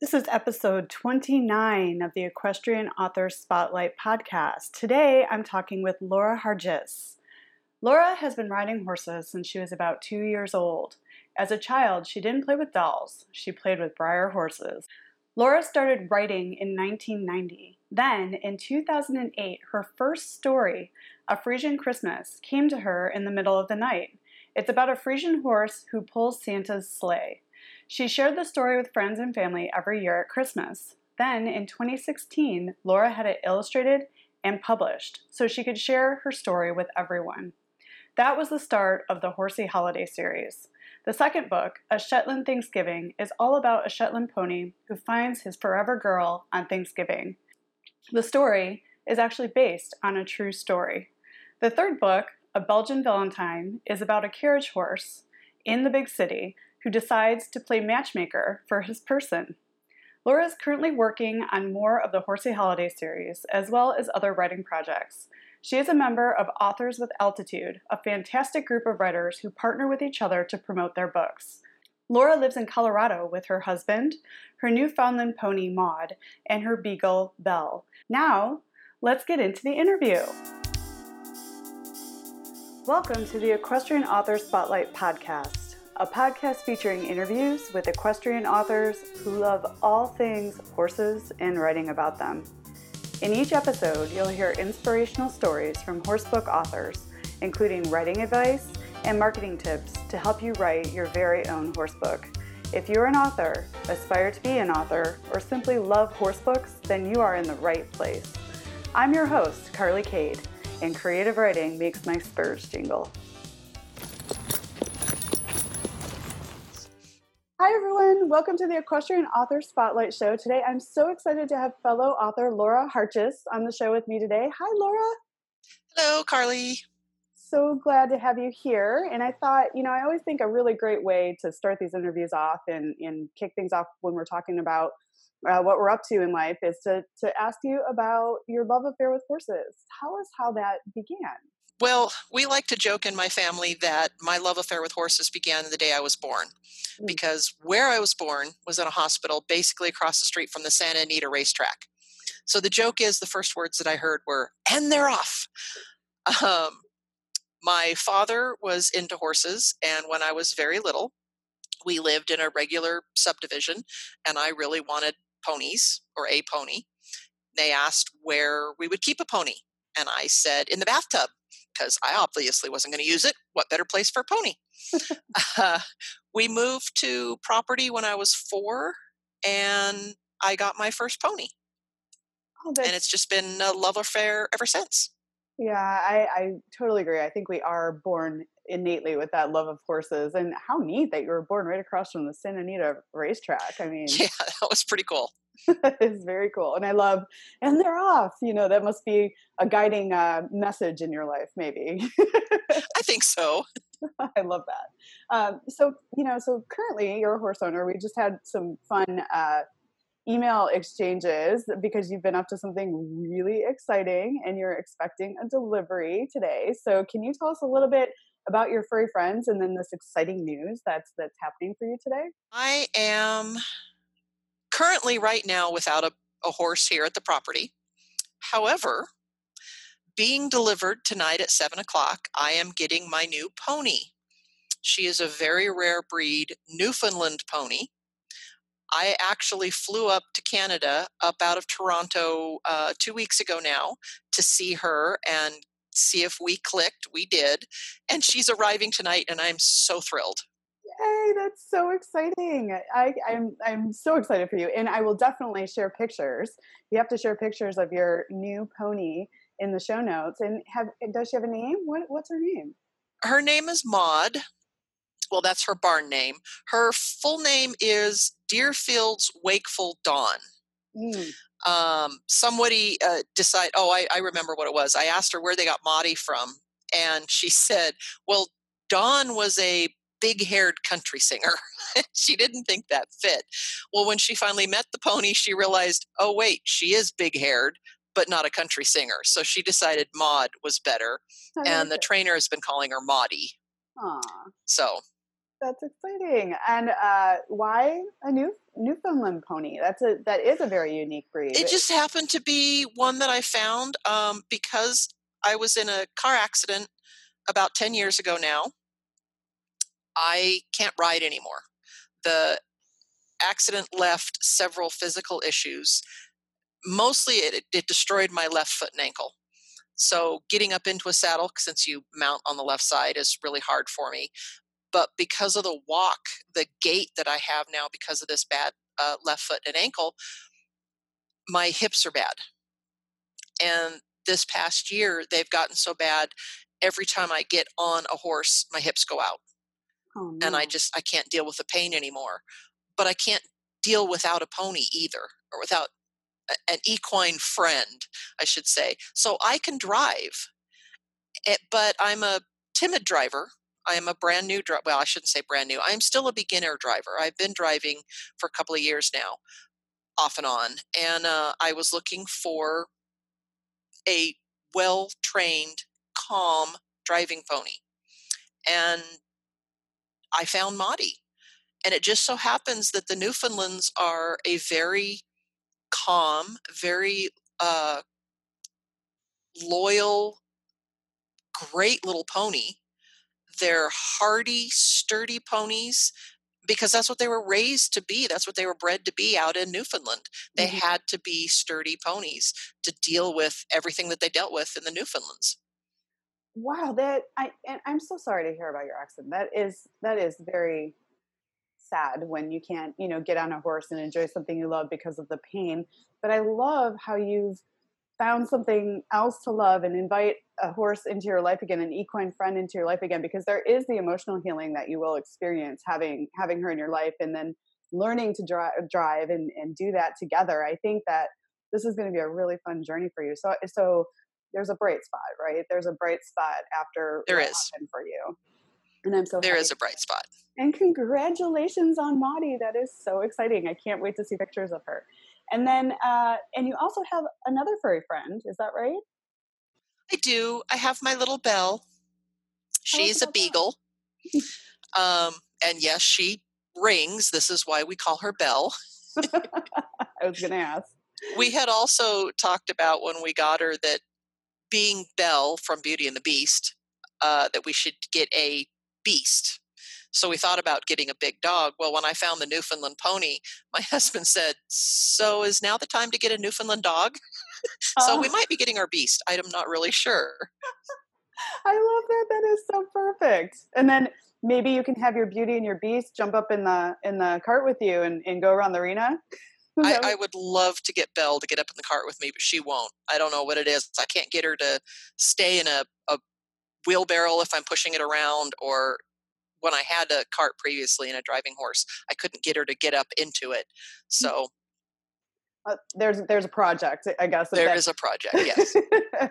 This is episode 29 of the Equestrian Author Spotlight podcast. Today I'm talking with Laura Hargis. Laura has been riding horses since she was about two years old. As a child, she didn't play with dolls, she played with Breyer horses. Laura started writing in 1990. Then, in 2008, her first story, A Friesian Christmas, came to her in the middle of the night. It's about a Friesian horse who pulls Santa's sleigh. She shared the story with friends and family every year at Christmas. Then, in 2016, Laura had it illustrated and published so she could share her story with everyone. That was the start of the Horsey Holiday series. The second book, A Shetland Thanksgiving, is all about a Shetland pony who finds his forever girl on Thanksgiving. The story is actually based on a true story. The third book, A Belgian Valentine, is about a carriage horse in the big city who decides to play matchmaker for his person. Laura is currently working on more of the Horsey Holiday series, as well as other writing projects. She is a member of Authors with Altitude, a fantastic group of writers who partner with each other to promote their books. Laura lives in Colorado with her husband, her Newfoundland pony Maud, and her beagle Belle. Now, let's get into the interview. Welcome to the Equestrian Author Spotlight podcast a podcast featuring interviews with equestrian authors who love all things horses and writing about them. In each episode, you'll hear inspirational stories from horsebook authors, including writing advice and marketing tips to help you write your very own horsebook. If you're an author, aspire to be an author, or simply love horsebooks, then you are in the right place. I'm your host, Carly Kade, and creative writing makes my spurs jingle. Hi, everyone. Welcome to the Equestrian Author Spotlight Show. Today, I'm so excited to have fellow author Laura Hargis on the show with me today. Hi, Laura. Hello, Carly. So glad to have you here. And I thought, you know, I always think a really great way to start these interviews off and, and kick things off when we're talking about uh, what we're up to in life is to, to ask you about your love affair with horses. Tell us how that began. Well, we like to joke in my family that my love affair with horses began the day I was born. Mm. Because where I was born was in a hospital basically across the street from the Santa Anita racetrack. So the joke is the first words that I heard were, and they're off. Um, my father was into horses, and when I was very little, we lived in a regular subdivision, and I really wanted ponies or a pony. They asked where we would keep a pony, and I said, in the bathtub because I obviously wasn't going to use it. What better place for a pony? uh, we moved to property when I was four, and I got my first pony. Oh, and it's just been a love affair ever since. Yeah, I, I totally agree. I think we are born innately with that love of horses, and how neat that you were born right across from the Santa Anita racetrack. I mean, yeah, that was pretty cool. it's very cool. And I love, and they're off. You know, that must be a guiding uh, message in your life, maybe. I think so. I love that. Um, so, you know, so currently you're a horse owner. We just had some fun uh, email exchanges because you've been up to something really exciting and you're expecting a delivery today. So, can you tell us a little bit about your furry friends and then this exciting news that's that's happening for you today? I am currently right now without a, a horse here at the property. However, being delivered tonight at seven o'clock, I am getting my new pony. She is a very rare breed Newfoundland pony. I actually flew up to Canada, up out of Toronto, uh, two weeks ago now, to see her and see if we clicked. We did. And she's arriving tonight, and I'm so thrilled. Yay, that's so exciting. I, I'm I'm so excited for you. And I will definitely share pictures. You have to share pictures of your new pony in the show notes. And have does she have a name? What what's her name? Her name is Maud. Well, that's her barn name. Her full name is Deerfield's Wakeful Dawn. Mm. Um, somebody uh, decide. Oh, I, I remember what it was. I asked her where they got Maudie from, and she said, "Well, Dawn was a big haired country singer. she didn't think that fit. Well, when she finally met the pony, she realized, oh, wait, she is big haired, but not a country singer. So she decided Maud was better. and the it. trainer has been calling her Maudie. Aww. So that's exciting. And uh, why a new Newfoundland pony? That's a that is a very unique breed. It just happened to be one that I found um, because I was in a car accident about ten years ago now. I can't ride anymore. The accident left several physical issues. Mostly, it, it destroyed my left foot and ankle. So, getting up into a saddle, since you mount on the left side, is really hard for me. But because of the walk, the gait that I have now, because of this bad uh, left foot and ankle, my hips are bad. And this past year, they've gotten so bad. Every time I get on a horse, my hips go out. Oh, and I just I can't deal with the pain anymore. But I can't deal without a pony either, or without a- an equine friend, I should say. So I can drive, eh, but I'm a timid driver. I am a brand new driver. Well, I shouldn't say brand new. I'm still a beginner driver. I've been driving for a couple of years now, off and on. And uh, I was looking for a well trained, calm driving pony. And I found Maudie. And it just so happens that the Newfoundlands are a very calm, very uh, loyal, great little pony. They're hardy, sturdy ponies because that's what they were raised to be. That's what they were bred to be out in Newfoundland. They Mhm. had to be sturdy ponies to deal with everything that they dealt with in the Newfoundlands. Wow, that I and I'm so sorry to hear about your accident. That is that is very sad when you can't, you know, get on a horse and enjoy something you love because of the pain. But I love how you've found something else to love and invite a horse into your life again, an equine friend into your life again, because there is the emotional healing that you will experience having having her in your life and then learning to drive drive and, and do that together. I think that this is going to be a really fun journey for you. So so there's a bright spot, right? There's a bright spot after There is. for you. And I'm so There happy is a bright spot. and congratulations on Maudie. That is so exciting. I can't wait to see pictures of her. And then, uh, and you also have another furry friend. Is that right? I do. I have my little Belle. She's a beagle. Um, and yes, she rings. This is why we call her Belle. I was going to ask. We had also talked about when we got her that being Belle from Beauty and the Beast, uh, that we should get a beast. So we thought about getting a big dog. Well, when I found the Newfoundland pony, my husband said, So is now the time to get a Newfoundland dog? so we Oh, might be getting our beast. I'm not really sure. I love that. That is so perfect. And then maybe you can have your beauty and your beast jump up in the in the cart with you and, and go around the arena. I, I would love to get Belle to get up in the cart with me, but she won't. I don't know what it is. I can't get her to stay in a, a wheelbarrow if I'm pushing it around, or when I had a cart previously and a driving horse, I couldn't get her to get up into it. Mm. So uh, there's there's a project, I guess. there is a project, yes.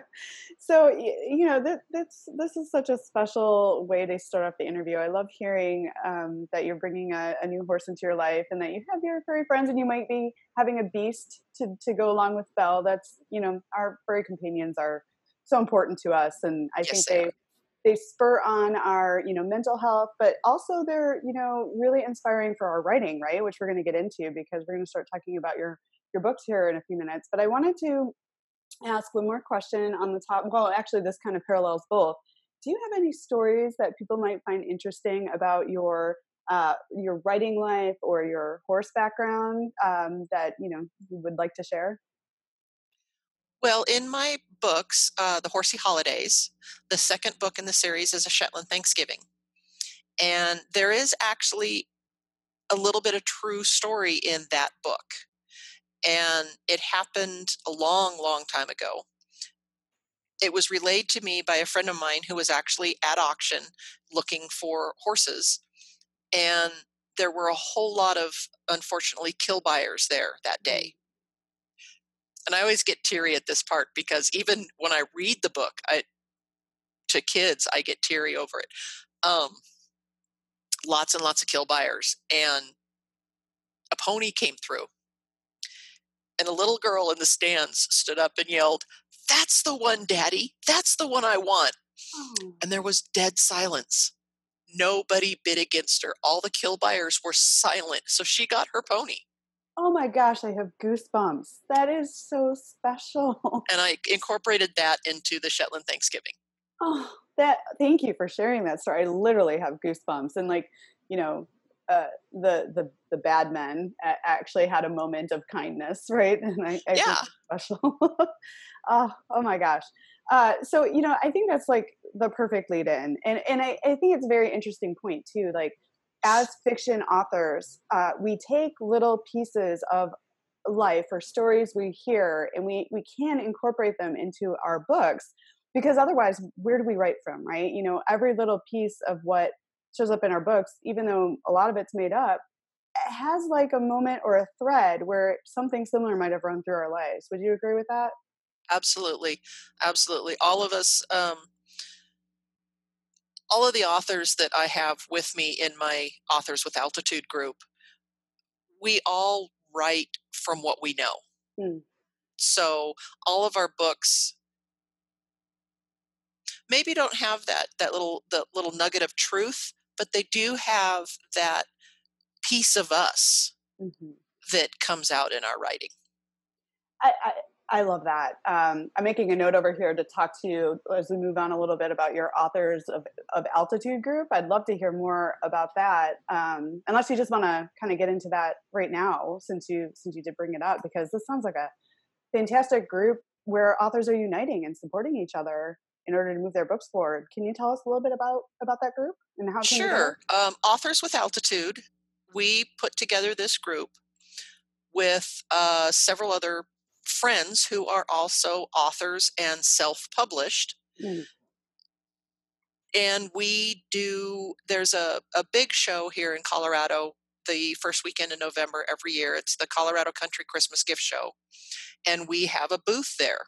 so you know that that's this is such a special way to start off the interview. I love hearing um, that you're bringing a, a new horse into your life, and that you have your furry friends, and you might be having a beast to to go along with Belle. That's you know our furry companions are so important to us, and I Yes, think they they they spur on our you know mental health but also they're you know really inspiring for our writing right which we're going to get into because we're going to start talking about your your books here in a few minutes but i wanted to ask one more question on the top well actually this kind of parallels both do you have any stories that people might find interesting about your uh, your writing life or your horse background um, that you know you would like to share Well, in my books, uh, The Horsey Holidays, the second book in the series is A Shetland Thanksgiving. And there is actually a little bit of true story in that book. And it happened a long, long time ago. It was relayed to me by a friend of mine who was actually at auction looking for horses. And there were a whole lot of, unfortunately, kill buyers there that day and I always get teary at this part because even when I read the book I, to kids, I get teary over it. Um, lots and lots of kill buyers, and a pony came through, and a little girl in the stands stood up and yelled, "That's the one, Daddy! That's the one I want!" oh, And there was dead silence. Nobody bid against her. All the kill buyers were silent. So she got her pony. Oh my gosh, I have goosebumps. That is so special. And I incorporated that into the Shetland Thanksgiving. Oh, that thank you for sharing that story. I literally have goosebumps. And like, you know, uh, the the the bad men actually had a moment of kindness, right? And I, I yeah. special. oh, oh my gosh. Uh, so you know, I think that's like the perfect lead in, and and I, I think it's a very interesting point too. Like as fiction authors, uh, we take little pieces of life or stories we hear, and we we can incorporate them into our books because otherwise, where do we write from, right? You know, every little piece of what shows up in our books, even though a lot of it's made up, has like a moment or a thread where something similar might have run through our lives. Would you agree with that? Absolutely, absolutely. All of us, um, all of the authors that I have with me in my Authors with Altitude group, we all write from what we know. Hmm. So all of our books maybe don't have that that little the little nugget of truth, but they do have that piece of us mm-hmm. that comes out in our writing. I, I, I love that. Um, I'm making a note over here to talk to you as we move on a little bit about your authors of, of altitude group. I'd love to hear more about that. Um, unless you just want to kind of get into that right now, since you since you did bring it up, because this sounds like a fantastic group where authors are uniting and supporting each other in order to move their books forward. Can you tell us a little bit about about that group and how? Sure. Um, Authors with Altitude. We put together this group with uh, several other friends who are also authors and self-published. Mm. And we do. There's a a big show here in Colorado the first weekend in November every year. It's the Colorado Country Christmas Gift Show. And we have a booth there.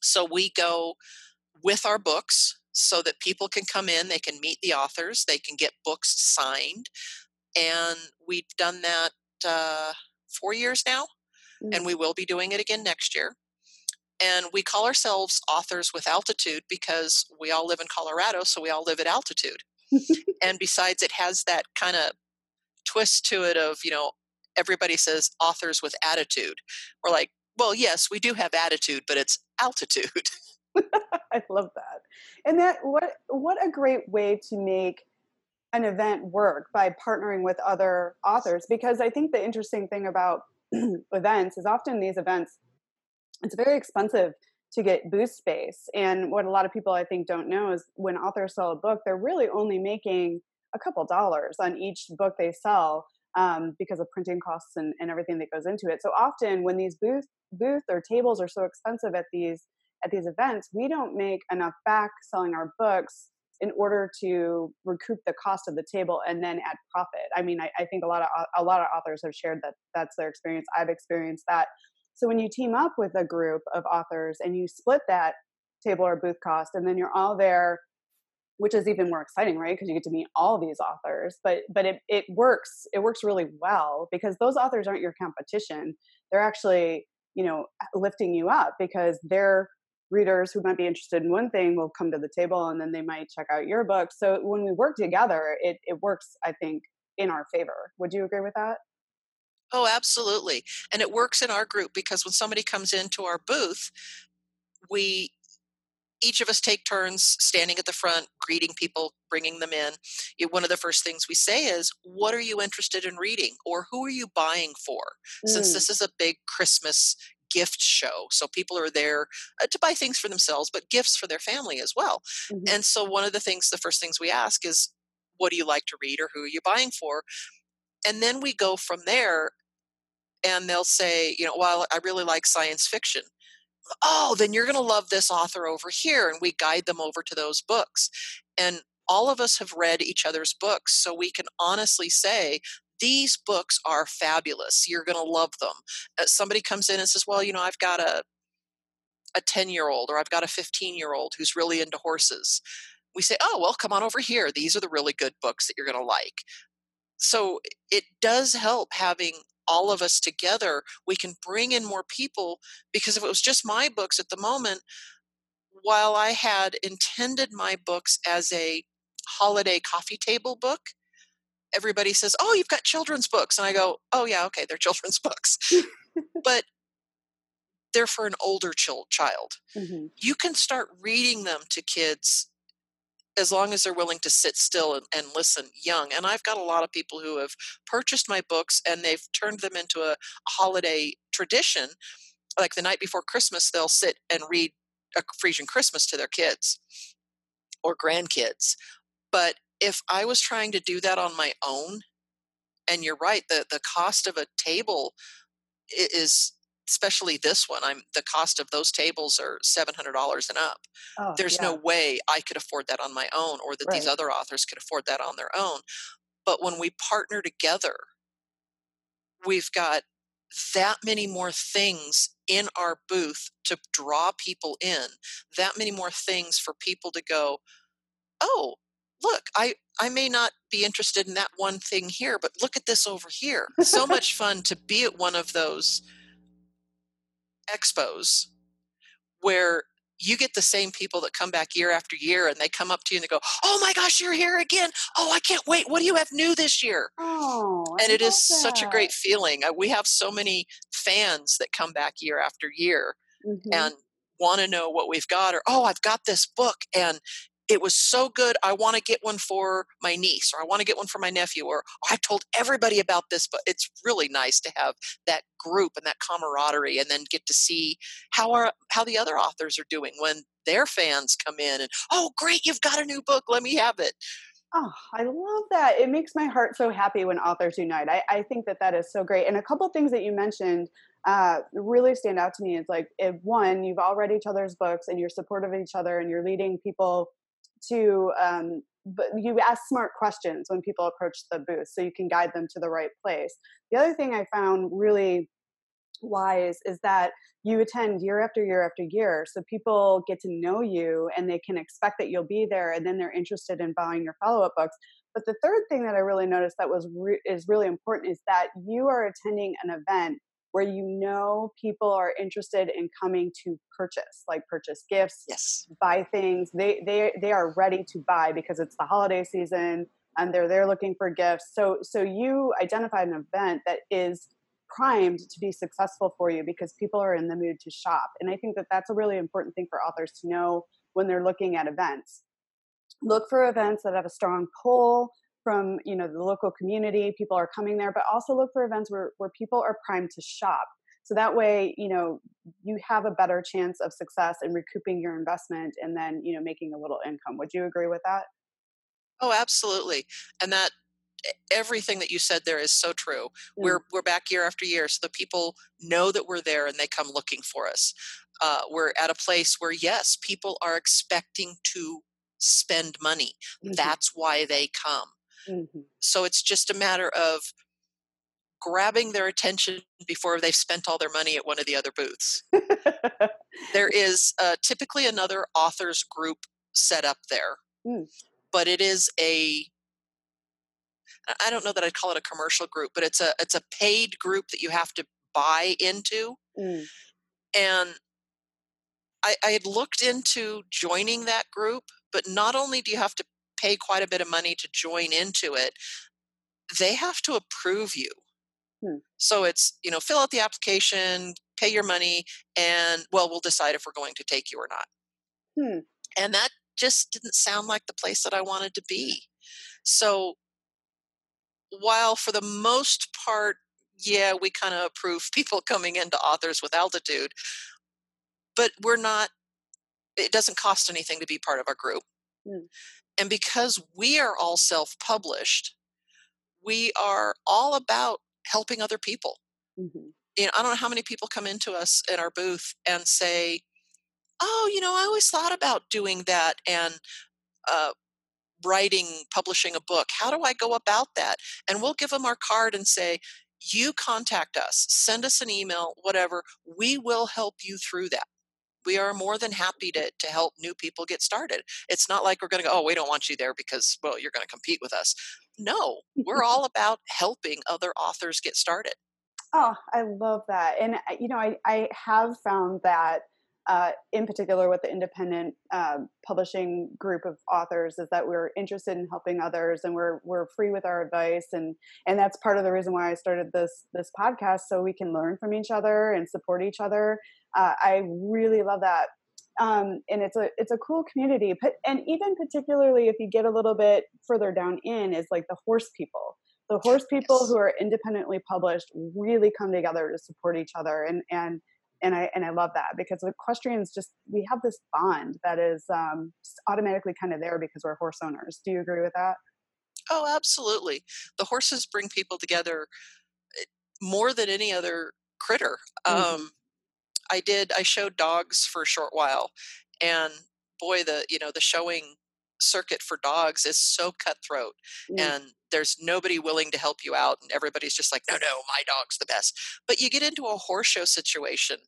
So we go with our books so that people can come in, they can meet the authors, they can get books signed. And we've done that uh, four years now, mm-hmm. and we will be doing it again next year. And we call ourselves Authors with Altitude because we all live in Colorado, so we all live at altitude. and besides, it has that kind of twist to it of, you know, everybody says authors with attitude. We're like, well, yes, we do have attitude, but it's altitude. I love that. And that what what a great way to make an event work by partnering with other authors because I think the interesting thing about events is often these events it's very expensive to get booth space and what a lot of people I think don't know is when authors sell a book they're really only making a couple dollars on each book they sell um, because of printing costs and, and everything that goes into it. So often when these booth booth or tables are so expensive at these at these events, we don't make enough back selling our books in order to recoup the cost of the table and then add profit. I mean, I, I, think a lot of a lot of authors have shared that that's their experience. I've experienced that. So when you team up with a group of authors and you split that table or booth cost, and then you're all there, which is even more exciting, right? Because you get to meet all these authors. But but it it works. It works really well because those authors aren't your competition. They're actually you know lifting you up because they're readers who might be interested in one thing will come to the table and then they might check out your book. So when we work together, it, it works, I think, in our favor. Would you agree with that? Oh, absolutely. And it works in our group because when somebody comes into our booth, we each of us take turns standing at the front, greeting people, bringing them in. One of the first things we say is, What are you interested in reading? Or who are you buying for? Mm. Since this is a big Christmas gift show. So people are there uh, to buy things for themselves, but gifts for their family as well. Mm-hmm. And so one of the things, the first things we ask is, what do you like to read or who are you buying for? And then we go from there and they'll say, you know, well, I really like science fiction. Oh, then you're going to love this author over here. And we guide them over to those books. And all of us have read each other's books, so we can honestly say these books are fabulous. You're going to love them. Uh, somebody comes in and says, Well, you know, I've got a a 10 year old or I've got a 15 year old who's really into horses. We say, Oh, well, come on over here. These are the really good books that you're going to like. So it does help having all of us together. We can bring in more people because if it was just my books at the moment, while I had intended my books as a holiday coffee table book, everybody says, "Oh, you've got children's books," and I go, "Oh yeah, okay, they're children's books," but they're for an older child. Mm-hmm. You can start reading them to kids as long as they're willing to sit still and, and, listen young. And I've got a lot of people who have purchased my books and they've turned them into a, a holiday tradition. Like the night before Christmas, they'll sit and read a Friesian Christmas to their kids or grandkids. But if I was trying to do that on my own, and you're right, the, the cost of a table is especially this one i'm the cost of those tables are $700 and up oh, there's yeah. no way i could afford that on my own or that right. these other authors could afford that on their own but when we partner together we've got that many more things in our booth to draw people in that many more things for people to go oh look i i may not be interested in that one thing here but look at this over here so much fun to be at one of those expos where you get the same people that come back year after year and they come up to you and they go, Oh my gosh, you're here again. Oh, I can't wait. What do you have new this year? Oh, and I it is that. such a great feeling. We have so many fans that come back year after year mm-hmm. and want to know what we've got or, Oh, I've got this book and it was so good i want to get one for my niece or i want to get one for my nephew or i've told everybody about this but it's really nice to have that group and that camaraderie and then get to see how are how the other authors are doing when their fans come in and oh great you've got a new book let me have it Oh, I love that. It makes my heart so happy when authors unite. I, I think that that is so great. And a couple things that you mentioned uh, really stand out to me. It's like, if one, you've all read each other's books and you're supportive of each other and you're leading people to um, but you ask smart questions when people approach the booth so you can guide them to the right place. The other thing i found really wise is that you attend year after year after year so people get to know you and they can expect that you'll be there and then they're interested in buying your follow-up books. But the third thing that i really noticed that was re- is really important is that you are attending an event where you know people are interested in coming to purchase like purchase gifts yes. buy things. They they they are ready to buy because it's the holiday season and they're there looking for gifts. So so you identified an event that is primed to be successful for you because people are in the mood to shop. And i think that that's a really important thing for authors to know when they're looking at events. Look for events that have a strong pull from you know the local community people are coming there but also look for events where, where people are primed to shop so that way you know you have a better chance of success in recouping your investment and then you know making a little income would you agree with that oh absolutely and that everything that you said there is so true. Mm. We're we're back year after year, so the people know that we're there and they come looking for us. Uh, we're at a place where yes, people are expecting to spend money. Mm-hmm. That's why they come. Mm-hmm. So it's just a matter of grabbing their attention before they've spent all their money at one of the other booths. there is uh, typically another authors group set up there, mm. but it is a I don't know that I'd call it a commercial group, but it's a it's a paid group that you have to buy into. Mm. And I, I had looked into joining that group, but not only do you have to pay quite a bit of money to join into it, they have to approve you. Hmm. So it's, you know, fill out the application, pay your money, and well, we'll decide if we're going to take you or not. Hmm. And that just didn't sound like the place that I wanted to be. So while for the most part, yeah, we kind of approve people coming into authors with altitude, but we're not, it doesn't cost anything to be part of our group. Hmm. And because we are all self published, we are all about helping other people. Mm-hmm. You know, I don't know how many people come into us in our booth and say, Oh, you know, I always thought about doing that and uh, writing, publishing a book. How do I go about that? And we'll give them our card and say, You contact us, send us an email, whatever. We will help you through that we are more than happy to, to help new people get started. It's not like we're going to go, oh, we don't want you there because, well, you're going to compete with us. No, we're all about helping other authors get started. Oh, I love that. And, uh, you know, I, I have found that uh, in particular with the independent uh, publishing group of authors is that we're interested in helping others and we're we're free with our advice and and that's part of the reason why I started this this podcast so we can learn from each other and support each other. Uh, I really love that. Um, and it's a it's a cool community, but and even particularly if you get a little bit further down in is like the horse people the horse people who are independently published really come together to support each other and and and I and I love that because equestrians just we have this bond that is um, automatically kind of there because we're horse owners. Do you agree with that? Oh, absolutely. The horses bring people together eh, more than any other critter. Mm-hmm. Um, I did. I showed dogs for a short while, and boy, the you know the showing circuit for dogs is so cutthroat mm. and there's nobody willing to help you out and everybody's just like no no my dog's the best. But you get into a horse show situation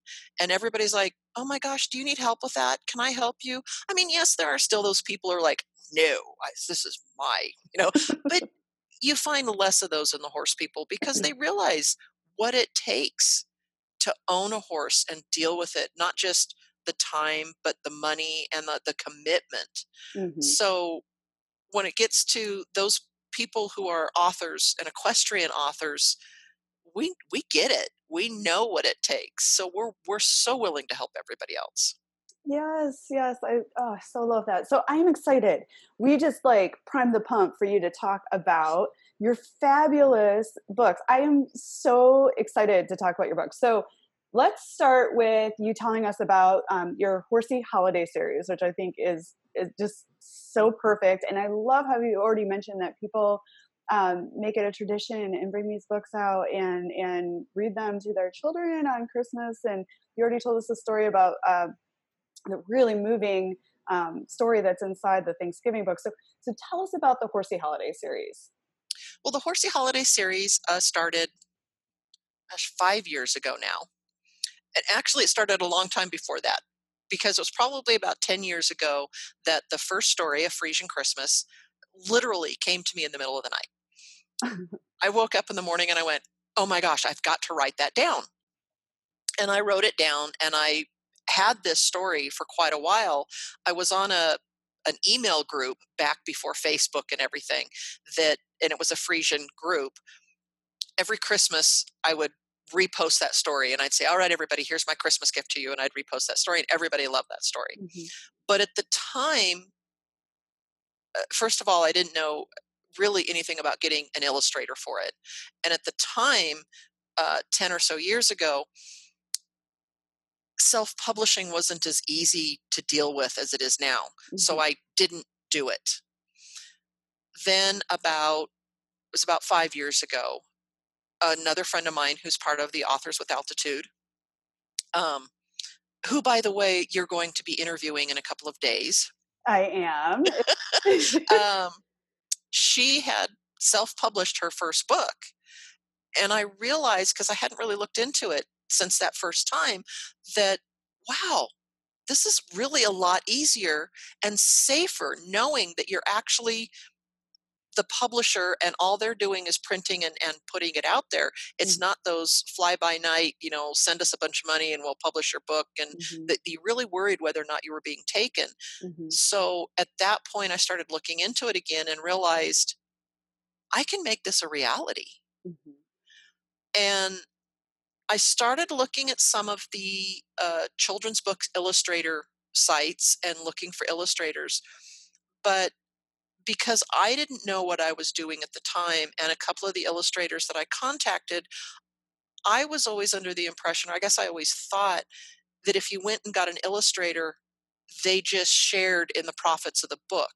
and everybody's like oh my gosh do you need help with that? Can i help you? I mean yes there are still those people who are like no I, this is my you know? But you find less of those in the horse people because they realize what it takes to own a horse and deal with it not just the time, but the money and the, the commitment. Mm-hmm. So when it gets to those people who are authors and equestrian authors, we we get it. We know what it takes. So we're we're so willing to help everybody else. Yes, yes. I oh, so love that. So I'm excited. We just like prime the pump for you to talk about your fabulous books. I am so excited to talk about your books. So let's start with you telling us about um, your horsey holiday series which i think is is just so perfect and i love how you already mentioned that people um, make it a tradition and bring these books out and and read them to their children on christmas and you already told us a story about uh, the really moving um, story that's inside the thanksgiving book. So so tell us about the horsey holiday series. Well the horsey holiday series uh, started five years ago now and actually, it started a long time before that because it was probably about 10 years ago that the first story, A Friesian Christmas, literally came to me in the middle of the night. I woke up in the morning and I went, oh my gosh, I've got to write that down. And I wrote it down and I had this story for quite a while. I was on a an email group back before Facebook and everything that and it was a Friesian group. Every Christmas I would repost that story and I'd say, all right, everybody, here's my Christmas gift to you. And I'd repost that story and everybody loved that story. Mm-hmm. But at the time, uh, first of all, I didn't know really anything about getting an illustrator for it. And at the time, uh, 10 or so years ago, self publishing wasn't as easy to deal with as it is now. Mm-hmm. So I didn't do it. Then, about it was about five years ago, another friend of mine who's part of the Authors with Altitude, um, who, by the way, you're going to be interviewing in a couple of days. I am. um, she had self published her first book. And I realized, because I hadn't really looked into it since that first time, that wow, this is really a lot easier and safer knowing that you're actually the publisher and all they're doing is printing and, and putting it out there it's mm-hmm. not those fly by night you know send us a bunch of money and we'll publish your book and mm-hmm. that you really worried whether or not you were being taken mm-hmm. so at that point i started looking into it again and realized i can make this a reality mm-hmm. and i started looking at some of the uh, children's books illustrator sites and looking for illustrators but because I didn't know what I was doing at the time, and a couple of the illustrators that I contacted, I was always under the impression, or I guess I always thought, that if you went and got an illustrator, they just shared in the profits of the book.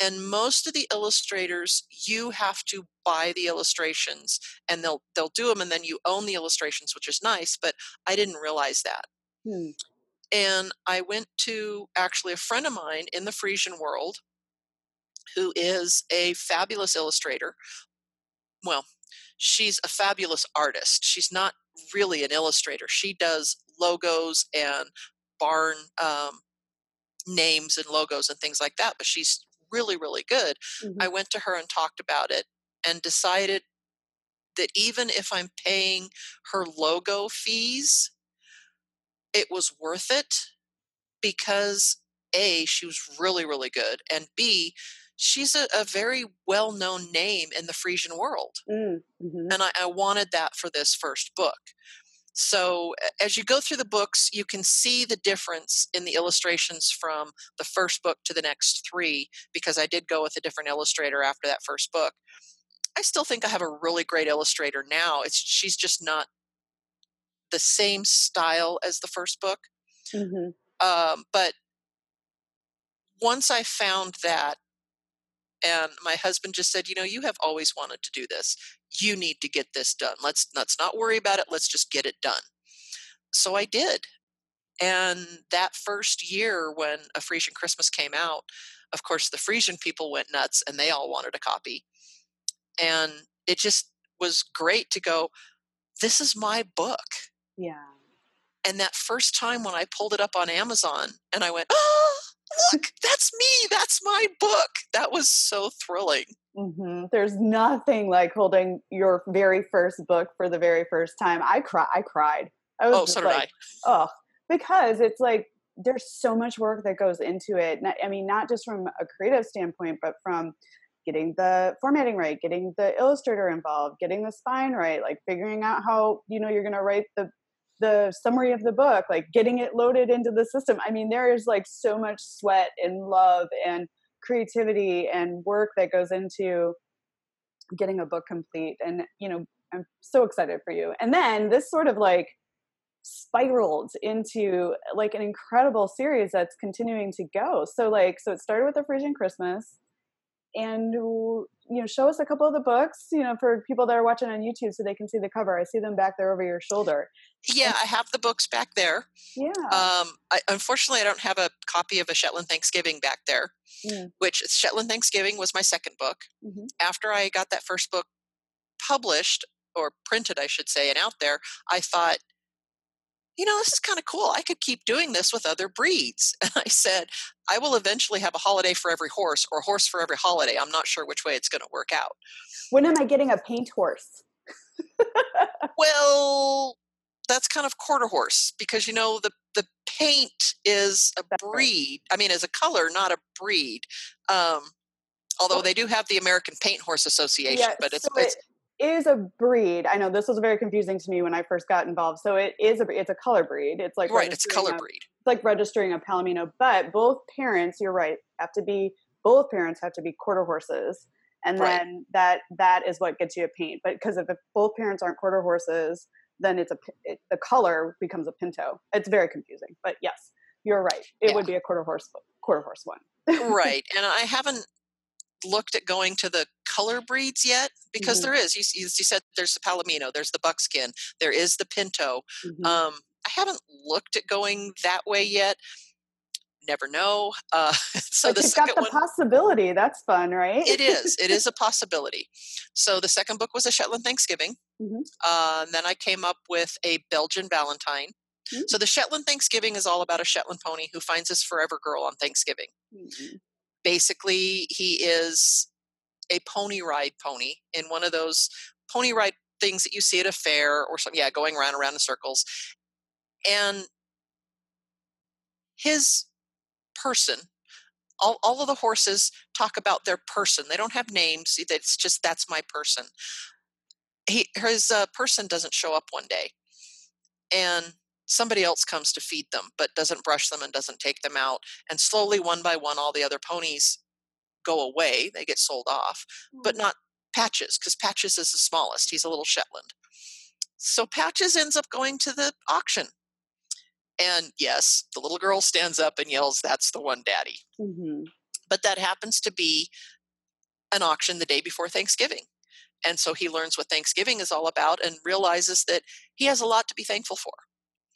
And most of the illustrators, you have to buy the illustrations and they'll they'll do them and then you own the illustrations, which is nice, but I didn't realize that. Hmm. And I went to actually a friend of mine in the Friesian world who is a fabulous illustrator. Well, she's a fabulous artist. She's not really an illustrator. She does logos and barn um, names and logos and things like that, but she's really, really good. Mm-hmm. I went to her and talked about it and decided that even if I'm paying her logo fees, it was worth it because A, she was really, really good, and B, she's a, a very well known name in the Friesian world. Mm, mhm. And I, I wanted that for this first book. So as you go through the books, you can see the difference in the illustrations from the first book to the next three because I did go with a different illustrator after that first book. I still think I have a really great illustrator now. It's she's just not the same style as the first book. Mhm. Um, but once I found that, and my husband just said, "You know, you have always wanted to do this. You need to get this done. Let's let's not worry about it. Let's just get it done." So I did. And that first year when A Friesian Christmas came out, of course, the Friesian people went nuts and they all wanted a copy. And it just was great to go, this is my book. Yeah. And that first time when I pulled it up on Amazon and I went, oh, look, that's me. That's my book. That was so thrilling. hmm There's nothing like holding your very first book for the very first time. I cry. I cried. I was Oh, so did like, oh, because it's like there's so much work that goes into it. I mean, not just from a creative standpoint, but from getting the formatting right, getting the illustrator involved, getting the spine right, like figuring out how you know you're going to write the the summary of the book, like getting it loaded into the system. I mean, there is like so much sweat and love and creativity and work that goes into getting a book complete. And you know, I'm so excited for you. And then this sort of like spiraled into like an incredible series that's continuing to go. So like so it started with the Friesian Christmas and you know show us a couple of the books, you know, for people that are watching on YouTube so they can see the cover. I see them back there over your shoulder. Yeah, I have the books back there. Yeah. Um, I, unfortunately, I don't have a copy of A Shetland Thanksgiving back there, Mm. which Shetland Thanksgiving was my second book. Mhm. After I got that first book published or printed, I should say, and out there, I thought, you know, this is kind of cool. I could keep doing this with other breeds. And I said, I will eventually have a holiday for every horse or a horse for every holiday. I'm not sure which way it's going to work out. When am I getting a paint horse? Well, that's kind of quarter horse because you know the the paint is a breed. I mean, as a color, not a breed. Um, although they do have the American Paint Horse Association, but it's, so it's it is a breed. I know this was very confusing to me when I first got involved. So it is a it's a color breed. It's like right. It's a color a- breed. It's like registering a palomino, but both parents, you're right, have to be both parents have to be quarter horses, and Right. then that that is what gets you a paint. But because if both parents aren't quarter horses, then it's a it, the color becomes a pinto. It's very confusing. But yes, you're right. It Yeah. would be a quarter horse quarter horse one. right. And I haven't looked at going to the color breeds yet because Mhm. there is. You, you said there's the palomino, there's the buckskin, there is the pinto. Mhm. Um, I haven't looked at going that way yet. Never know. Uh, so but the you've got second the one. possibility. That's fun, right? it is. It is a possibility. So the second book was a Shetland Thanksgiving. Mhm. Uh, and then I came up with a Belgian Valentine. Mm. So the Shetland Thanksgiving is all about a Shetland pony who finds his forever girl on Thanksgiving. Mhm. Basically, he is a pony ride pony in one of those pony ride things that you see at a fair or something. Yeah, going around and around in circles. And his person all, all of the horses talk about their person they don't have names it's just that's my person he his uh, person doesn't show up one day and somebody else comes to feed them but doesn't brush them and doesn't take them out and slowly one by one all the other ponies go away they get sold off but not patches because patches is the smallest he's a little shetland so patches ends up going to the auction and yes the little girl stands up and yells that's the one daddy Mhm. but that happens to be an auction the day before Thanksgiving. And so he learns what Thanksgiving is all about and realizes that he has a lot to be thankful for.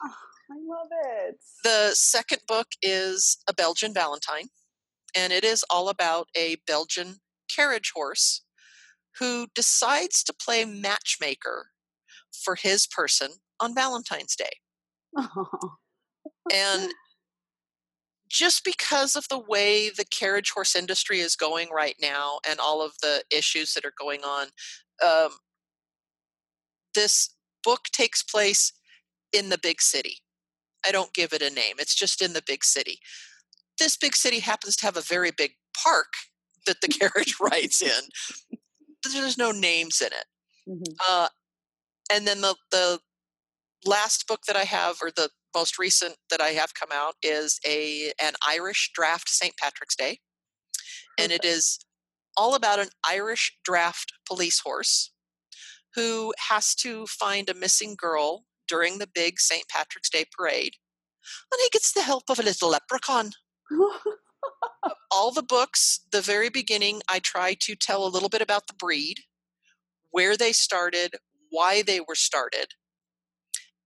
Oh, I love it. The second book is A Belgian Valentine, and it is all about a Belgian carriage horse who decides to play matchmaker for his person on Valentine's Day. Oh. And just because of the way the carriage horse industry is going right now and all of the issues that are going on, um, this book takes place in the big city. I don't give it a name. It's just in the big city. This big city happens to have a very big park that the carriage rides in. There's no names in it. Mm-hmm. Uh, and then the the last book that I have, or the most recent that I have come out, is a an Irish draft St. Patrick's Day, and it is all about an Irish draft police horse who has to find a missing girl during the big St. Patrick's Day parade, and he gets the help of a little leprechaun. all the books, the very beginning, I try to tell a little bit about the breed, where they started, why they were started.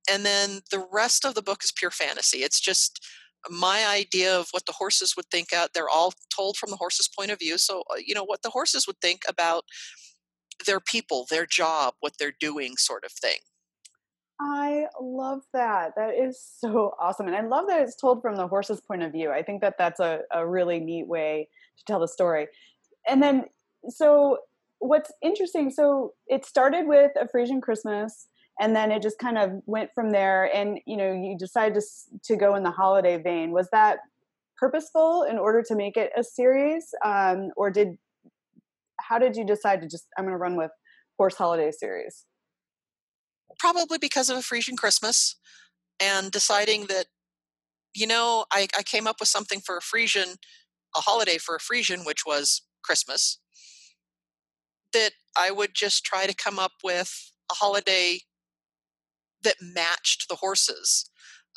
And then the rest of the book is pure fantasy. It's just my idea of what the horses would think out. They're all told from the horse's point of view. So, uh, you know, what the horses would think about their people, their job, what they're doing, sort of thing. I love that. That is so awesome. And I love that it's told from the horse's point of view. I think that that's a, a really neat way to tell the story. And then, so what's interesting, so it started with a Friesian Christmas and then it just kind of went from there and you know you decided to to go in the holiday vein was that purposeful in order to make it a series um, or did how did you decide to just i'm going to run with horse holiday series probably because of a friesian christmas and deciding that you know I, I came up with something for a friesian a holiday for a friesian which was christmas that i would just try to come up with a holiday that matched the horses,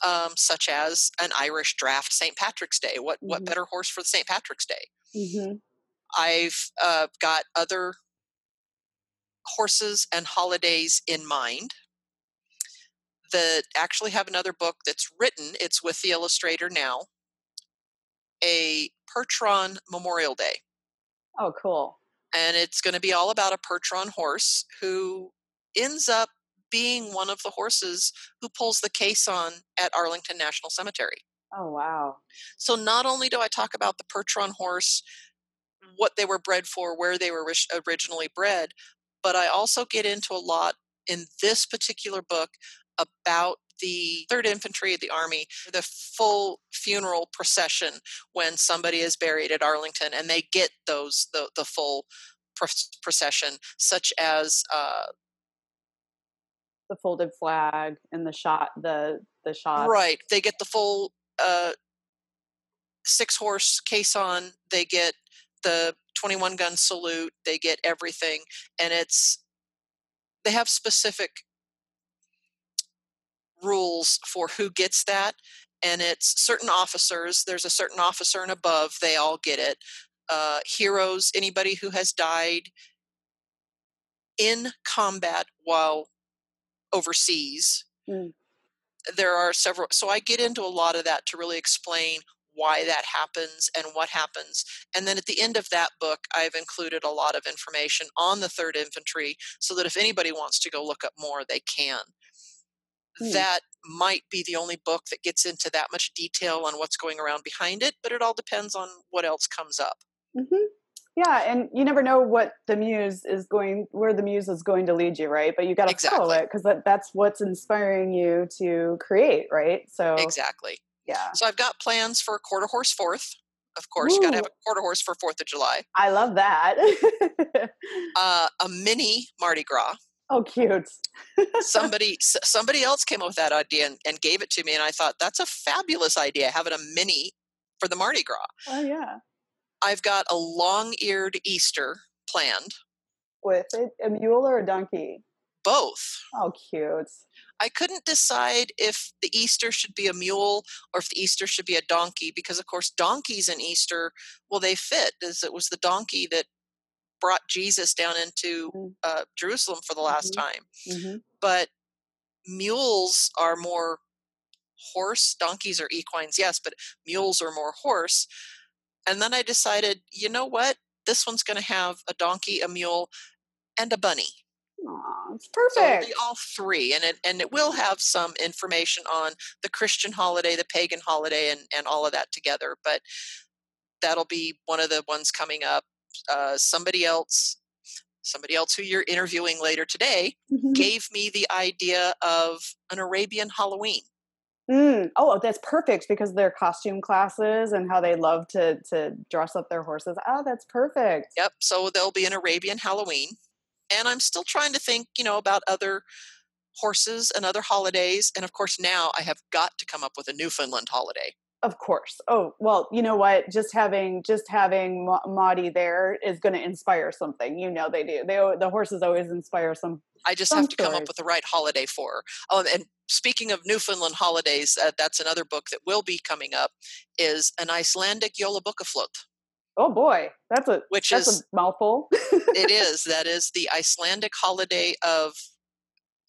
um, such as an Irish draft St. Patrick's Day. What mm-hmm. what better horse for St. Patrick's Day? Mm-hmm. I've uh, got other horses and holidays in mind that actually have another book that's written. It's with the illustrator now. A Percheron Memorial Day. Oh, cool. And it's going to be all about a Percheron horse who ends up being one of the horses who pulls the caisson at Arlington National Cemetery. Oh, wow. So not only do I talk about the Percheron horse, what they were bred for, where they were originally bred, but I also get into a lot in this particular book about the 3rd Infantry of the Army, the full funeral procession when somebody is buried at Arlington, and they get those, the, the full procession, such as uh, the folded flag and the shot the the shot right they get the full uh six horse caisson they get the 21 gun salute they get everything and it's they have specific rules for who gets that and it's certain officers there's a certain officer and above they all get it uh, heroes anybody who has died in combat while overseas. Mm. There are several, so I get into a lot of that to really explain why that happens and what happens. And then at the end of that book, I've included a lot of information on the 3rd Infantry so that if anybody wants to go look up more, they can. Mm. That might be the only book that gets into that much detail on what's going around behind it, but it all depends on what else comes up. Mm-hmm. Yeah and you never know what the muse is going where the muse is going to lead you right? But you got to exactly. follow it because that, that's what's inspiring you to create right? So exactly. yeah. So i've got plans for a quarter horse fourth. Of course Ooh. you got to have a quarter horse for fourth of july. I love that. Uh, a mini mardi gras Oh, cute! somebody somebody else came up with that idea and, and, gave it to me, and I thought that's a fabulous idea. Having a mini for the Mardi Gras. Oh yeah. I've got a long eared Easter planned. With a, a mule or a donkey? Both. Oh, cute. I couldn't decide if the Easter should be a mule or if the Easter should be a donkey because, of course, donkeys in Easter, well, they fit. As it was the donkey that brought Jesus down into mm. uh, Jerusalem for the last mm-hmm. time. Mm-hmm. But mules are more horse. Donkeys are equines, yes, but mules are more horse. And then I decided, you know what? This one's going to have a donkey, a mule, and a bunny. Aw, it's perfect. So all three, and it and it will have some information on the Christian holiday, the pagan holiday, and and all of that together. But that'll be one of the ones coming up. Uh, somebody else, somebody else who you're interviewing later today, mm-hmm. gave me the idea of an Arabian Halloween. Mm. Oh, that's perfect because their costume classes and how they love to to dress up their horses. Oh, that's perfect. Yep. So there'll be an Arabian Halloween, and I'm still trying to think, you know, about other horses and other holidays. And of course, now I have got to come up with a Newfoundland holiday. Of course. Oh well, you know what? Just having just having Maudie there is going to inspire something. You know they do. They the horses always inspire some. I just some have to come up with the right holiday for her. Oh, and speaking of Newfoundland holidays, uh, that's another book that will be coming up. Is an Icelandic Jólabókaflóð, Oh boy, that's a which that's is a mouthful. it is that is the Icelandic holiday of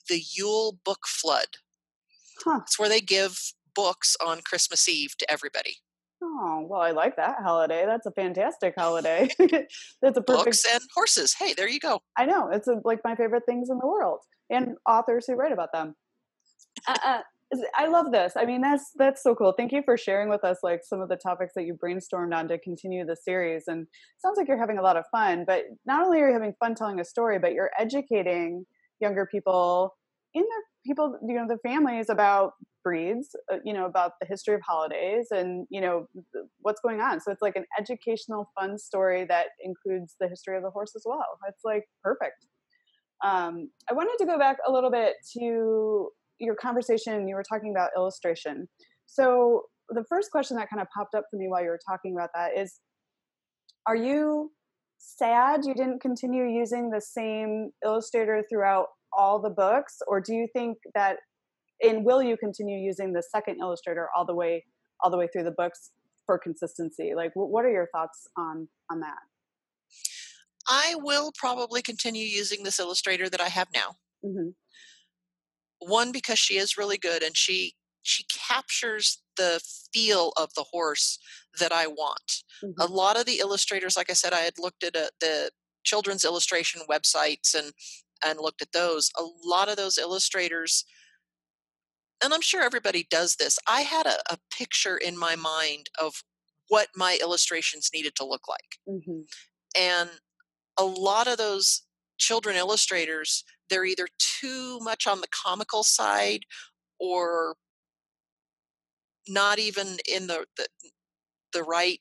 the Yule Book Flood. Huh. It's where they give books on Christmas Eve to everybody. Oh well, I like that holiday. That's a fantastic holiday. that's a perfect. Books and horses. Hey, there you go. I know it's a, like my favorite things in the world, and authors who write about them. Uh, uh, I love this. I mean, that's that's so cool. Thank you for sharing with us like some of the topics that you brainstormed on to continue the series. And it sounds like you're having a lot of fun. But not only are you having fun telling a story, but you're educating younger people in their people, you know, their families about breeds, uh, you know, about the history of holidays and you know what's going on. So it's like an educational, fun story that includes the history of the horse as well. It's like perfect. Um, I wanted to go back a little bit to your conversation. You were talking about illustration. So the first question that kind of popped up for me while you were talking about that is, are you sad you didn't continue using the same illustrator throughout all the books, or do you think that, and will you continue using the second illustrator all the way all the way through the books for consistency? Like, what are your thoughts on on that? I will probably continue using this illustrator that I have now. hmm One because she is really good and she she captures the feel of the horse that I want. A hmm lot of the illustrators, like I said, I had looked at uh the children's illustration websites and and looked at those. A lot of those illustrators, and I'm sure everybody does this. I had a, a picture in my mind of what my illustrations needed to look like, hmm and a lot of those children illustrators, they're either too much on the comical side or not even in the, the the right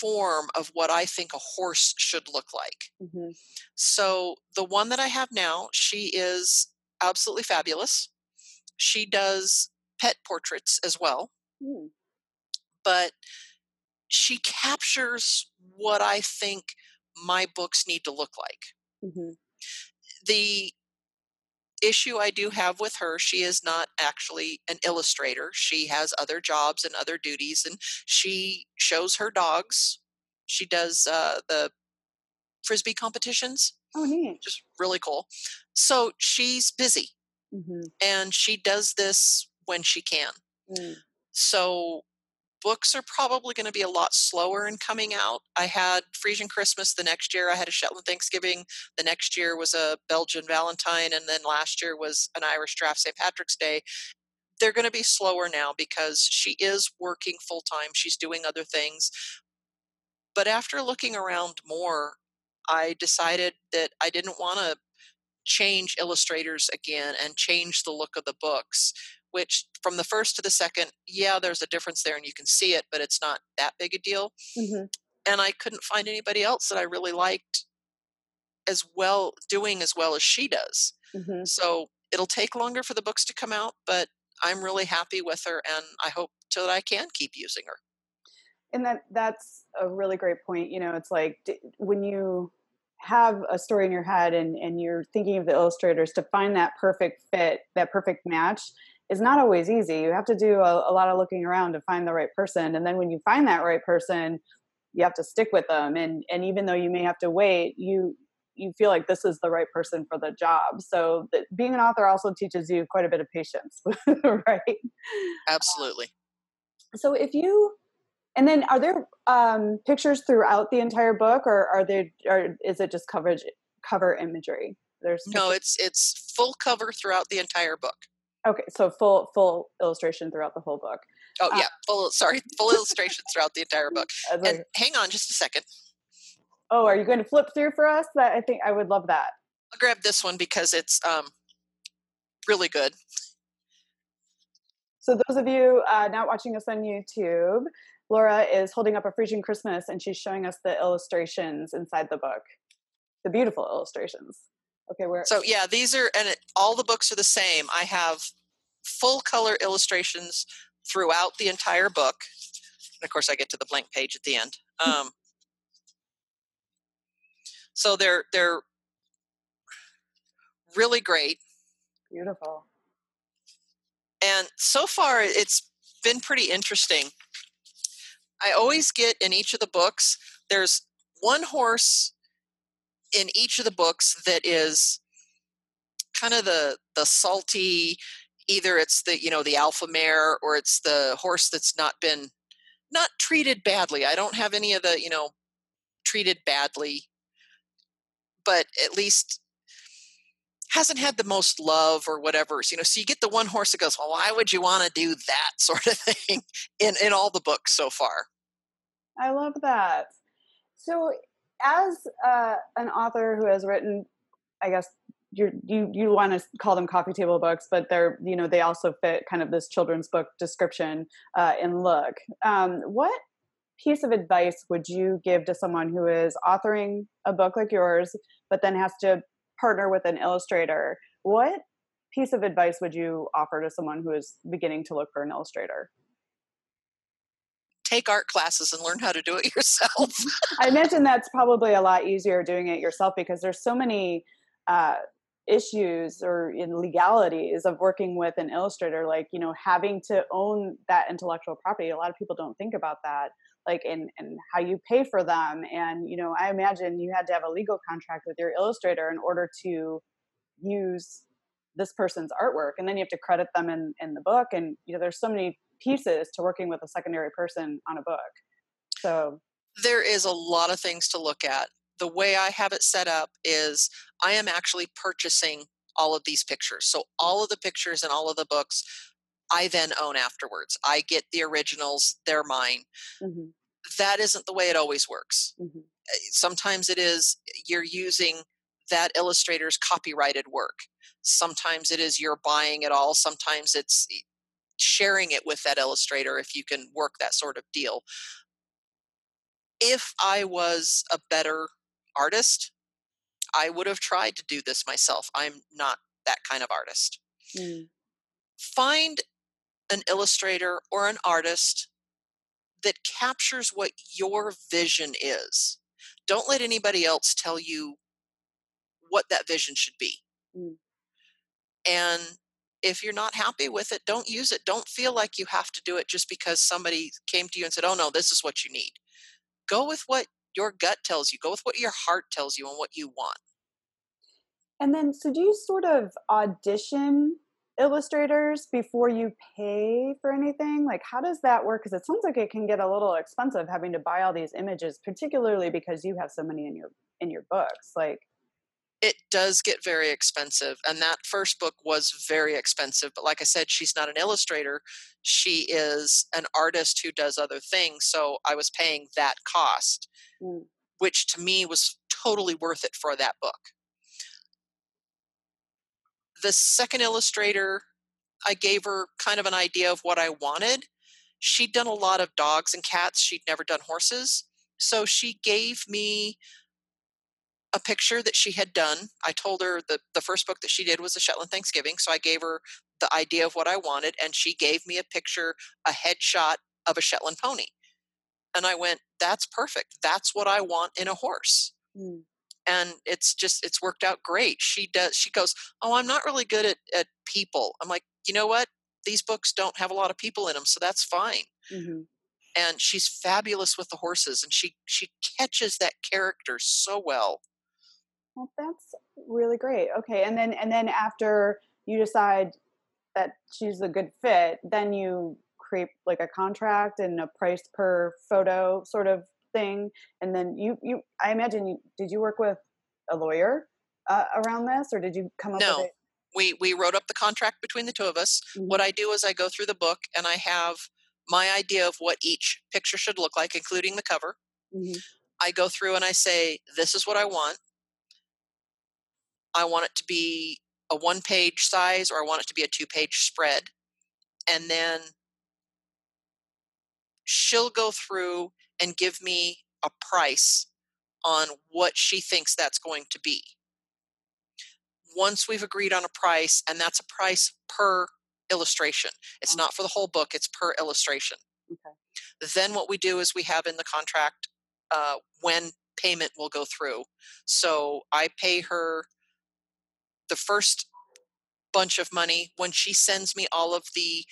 form of what I think a horse should look like. hmm So the one that I have now, she is absolutely fabulous. She does pet portraits as well, Mm. but she captures what I think my books need to look like. hmm The issue I do have with her, she is not actually an illustrator. She has other jobs and other duties, and she shows her dogs. She does uh, the frisbee competitions, Oh, neat. just really cool. So she's busy, hmm and she does this when she can. Mm. So books are probably going to be a lot slower in coming out. I had Friesian Christmas the next year. I had a Shetland Thanksgiving. The next year was a Belgian Valentine, and then last year was an Irish Draft St. Patrick's Day. They're going to be slower now because she is working full time. She's doing other things. But after looking around more, I decided that I didn't want to change illustrators again and change the look of the books which from the first to the second yeah there's a difference there and you can see it but it's not that big a deal. Hmm and i couldn't find anybody else that i really liked as well doing as well as she does. Hmm so it'll take longer for the books to come out but i'm really happy with her and i hope that i can keep using her. And that that's a really great point you know it's like d- when you have a story in your head and and you're thinking of the illustrators to find that perfect fit that perfect match is not always easy. You have to do a, a lot of looking around to find the right person and then when you find that right person you have to stick with them and and even though you may have to wait you you feel like this is the right person for the job. So that being an author also teaches you quite a bit of patience right? Absolutely. So if you and then are there um, pictures throughout the entire book or are there or is it just coverage cover imagery? There's no pictures- it's it's full cover throughout the entire book okay so full full illustration throughout the whole book. Oh Uh, yeah full sorry full illustrations throughout the entire book. Like, and hang on just a second. Oh are you going to flip through for us? That i think i would love that. I'll grab this one because it's um, really good. So, those of you uh, not watching us on YouTube, Laura is holding up a Friesian Christmas and she's showing us the illustrations inside the book, the beautiful illustrations. Okay, where? So yeah, these are and it, all the books are the same. I have full color illustrations throughout the entire book. And of course, I get to the blank page at the end. Um, so they're they're really great. Beautiful. And so far, it's been pretty interesting. I always get in each of the books, there's one horse in each of the books that is kind of the the salty either it's the you know the alpha mare or it's the horse that's not been not treated badly i don't have any of the you know treated badly but at least hasn't had the most love or whatever. So, you know, so you get the one horse that goes, well, why would you want to do that sort of thing in, in all the books so far? I love that. So, as uh, an author who has written, I guess you you you want to call them coffee table books, but they're you know they also fit kind of this children's book description uh, and look. Um, what piece of advice would you give to someone who is authoring a book like yours, but then has to partner with an illustrator? What piece of advice would you offer to someone who is beginning to look for an illustrator? Take art classes and learn how to do it yourself. I imagine that's probably a lot easier doing it yourself because there's so many uh, issues or in legalities of working with an illustrator, like you know having to own that intellectual property. A lot of people don't think about that, like in and how you pay for them. And you know, I imagine you had to have a legal contract with your illustrator in order to use this person's artwork and then you have to credit them in in the book and you know there's so many pieces to working with a secondary person on a book. So there is a lot of things to look at. The way I have it set up is I am actually purchasing all of these pictures. So all of the pictures and all of the books I then own afterwards. I get the originals, they're mine. Mm-hmm. That isn't the way it always works. Mm-hmm. Eh, sometimes it is you're using that illustrator's copyrighted work. Sometimes it is you're buying it all. Sometimes it's sharing it with that illustrator if you can work that sort of deal. If I was a better artist, I would have tried to do this myself. I'm not that kind of artist. Mm. Find an illustrator or an artist that captures what your vision is. Don't let anybody else tell you what that vision should be. Mm. And if you're not happy with it, don't use it. Don't feel like you have to do it just because somebody came to you and said, oh, no, this is what you need. Go with what your gut tells you, go with what your heart tells you and what you want. And then, so do you sort of audition illustrators before you pay for anything? Like, how does that work? Because it sounds like it can get a little expensive having to buy all these images, particularly because you have so many in your in your books. Like, it does get very expensive and that first book was very expensive but like i said she's not an illustrator she is an artist who does other things so i was paying that cost mm. which to me was totally worth it for that book the second illustrator i gave her kind of an idea of what i wanted she'd done a lot of dogs and cats she'd never done horses so she gave me a picture that she had done. I told her the, the first book that she did was a Shetland Thanksgiving. So I gave her the idea of what I wanted, and she gave me a picture, a headshot of a Shetland pony. And I went, that's perfect. That's what I want in a horse. Mm. And it's just, it's worked out great. She does, she goes, Oh, I'm not really good at, at people. I'm like, you know what? These books don't have a lot of people in them, so that's fine. Mm-hmm and she's fabulous with the horses and she she catches that character so well well, that's really great. Okay, and then and then after you decide that she's a good fit, then you create like a contract and a price per photo sort of thing, and then you you I imagine you did you work with a lawyer uh, around this, or did you come up no. with it? We we wrote up the contract between the two of us. Mm-hmm. What I do is I go through the book and I have my idea of what each picture should look like, including the cover. Mm-hmm. I go through and I say, "This is what I want. I want it to be a one page size or I want it to be a two page spread. and then she'll go through and give me a price on what she thinks that's going to be. Once we've agreed on a price, and that's a price per illustration, it's not for the whole book, it's per illustration. Okay. Then what we do is we have in the contract uh, when payment will go through. So I pay her the first bunch of money when she sends me all of the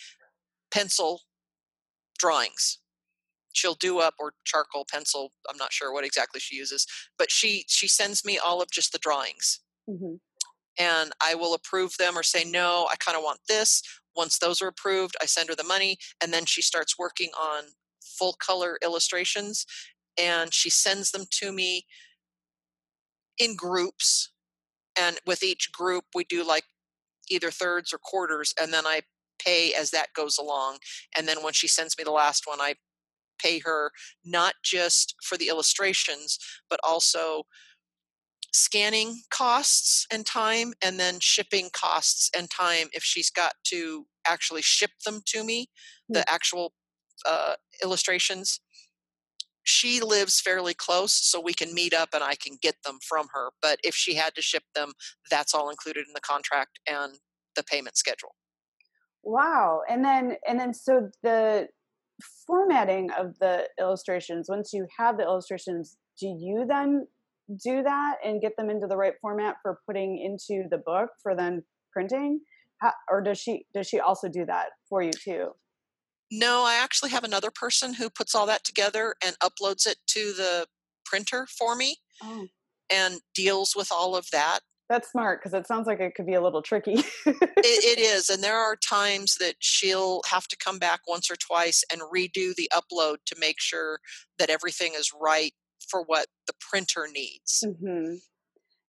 pencil drawings. She'll do up or charcoal pencil i'm not sure what exactly she uses but she she sends me all of just the drawings. Mm-hmm. and i will approve them or say no i kind of want this. Once those are approved i send her the money and then she starts working on full color illustrations and she sends them to me in groups and with each group we do like either thirds or quarters and then i pay as that goes along and then when she sends me the last one i pay her not just for the illustrations, but also scanning costs and time, and then shipping costs and time if she's got to actually ship them to me, the hmm. actual uh, illustrations. She lives fairly close, so we can meet up and I can get them from her. But if she had to ship them, that's all included in the contract and the payment schedule. Wow. And then and then so the formatting of the illustrations once you have the illustrations do you then do that and get them into the right format for putting into the book for then printing How, or does she does she also do that for you too no i actually have another person who puts all that together and uploads it to the printer for me oh. and deals with all of that that's smart because it sounds like it could be a little tricky. it, it is. And there are times that she'll have to come back once or twice and redo the upload to make sure that everything is right for what the printer needs. Mm-hmm.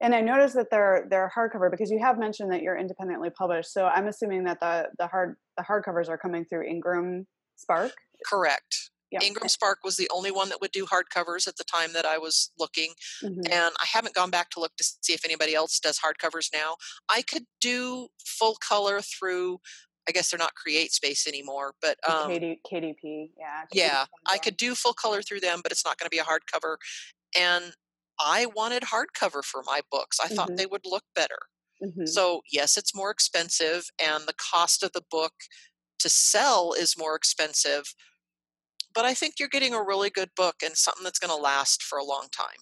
And I noticed that they're they're hardcover because you have mentioned that you're independently published. So I'm assuming that the the hard the hardcovers are coming through Ingram Spark. Correct. Ingram Spark was the only one that would do hardcovers at the time that I was looking. Mm-hmm. And I haven't gone back to look to see if anybody else does hardcovers now. I could do full color through I guess they're not Create Space anymore, but um, KD, KDP, yeah. KDP yeah, I could do full color through them, but it's not going to be a hardcover. And I wanted hardcover for my books. I mm-hmm. thought they would look better. Mm-hmm. So, yes, it's more expensive, and the cost of the book to sell is more expensive but I think you're getting a really good book and something that's going to last for a long time.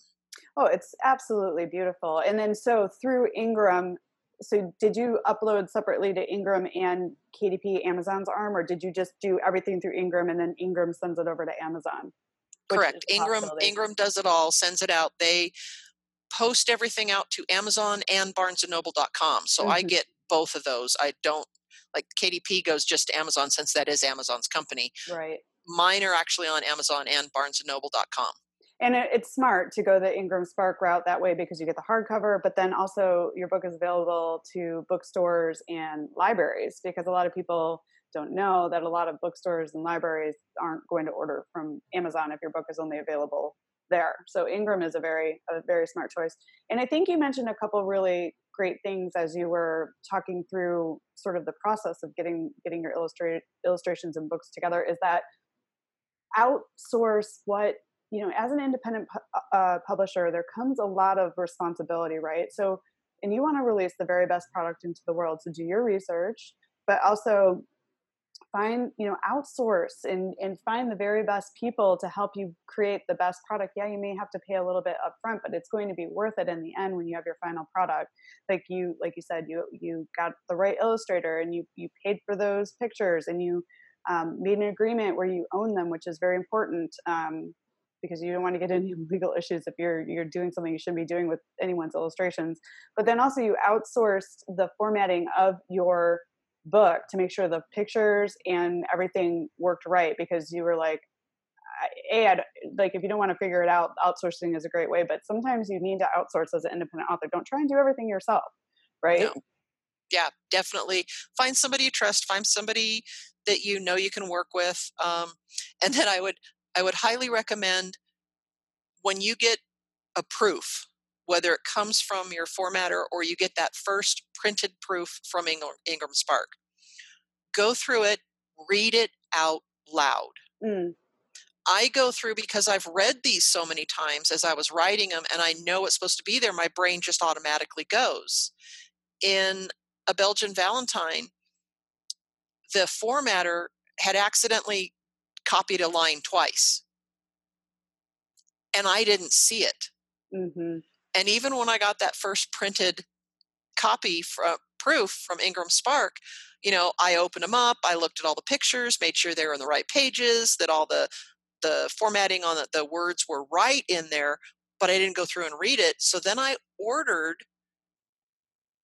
Oh, it's absolutely beautiful. And then so through Ingram, so did you upload separately to Ingram and KDP Amazon's arm, or did you just do everything through Ingram and then Ingram sends it over to Amazon? Correct. Ingram Ingram does it all, sends it out. They post everything out to Amazon and BarnesandNoble.com. So mm-hmm. I get both of those. I don't like KDP goes just to Amazon since that is Amazon's company. Right mine are actually on Amazon and BarnesandNoble.com. And it's smart to go the Ingram Spark route that way because you get the hardcover, but then also your book is available to bookstores and libraries because a lot of people don't know that a lot of bookstores and libraries aren't going to order from Amazon if your book is only available there. So Ingram is a very a very smart choice. And I think you mentioned a couple really great things as you were talking through sort of the process of getting getting your illustrated illustrations and books together is that outsource what you know as an independent pu- uh, publisher there comes a lot of responsibility right so and you want to release the very best product into the world so do your research but also find you know outsource and and find the very best people to help you create the best product yeah you may have to pay a little bit up front but it's going to be worth it in the end when you have your final product like you like you said you you got the right illustrator and you you paid for those pictures and you um, made an agreement where you own them, which is very important um, because you don't want to get any legal issues if you're you're doing something you shouldn't be doing with anyone's illustrations. But then also you outsourced the formatting of your book to make sure the pictures and everything worked right because you were like a I'd, like if you don't want to figure it out outsourcing is a great way but sometimes you need to outsource as an independent author don't try and do everything yourself right no. yeah definitely find somebody you trust find somebody that you know you can work with. Um, and then I would I would highly recommend when you get a proof, whether it comes from your formatter or you get that first printed proof from Ingram Spark, go through it, read it out loud. Mm. I go through because I've read these so many times as I was writing them and I know it's supposed to be there, my brain just automatically goes. In a Belgian Valentine, the formatter had accidentally copied a line twice. And I didn't see it. Mm-hmm. And even when I got that first printed copy from uh, proof from Ingram Spark, you know, I opened them up, I looked at all the pictures, made sure they were on the right pages, that all the the formatting on the, the words were right in there, but I didn't go through and read it. So then I ordered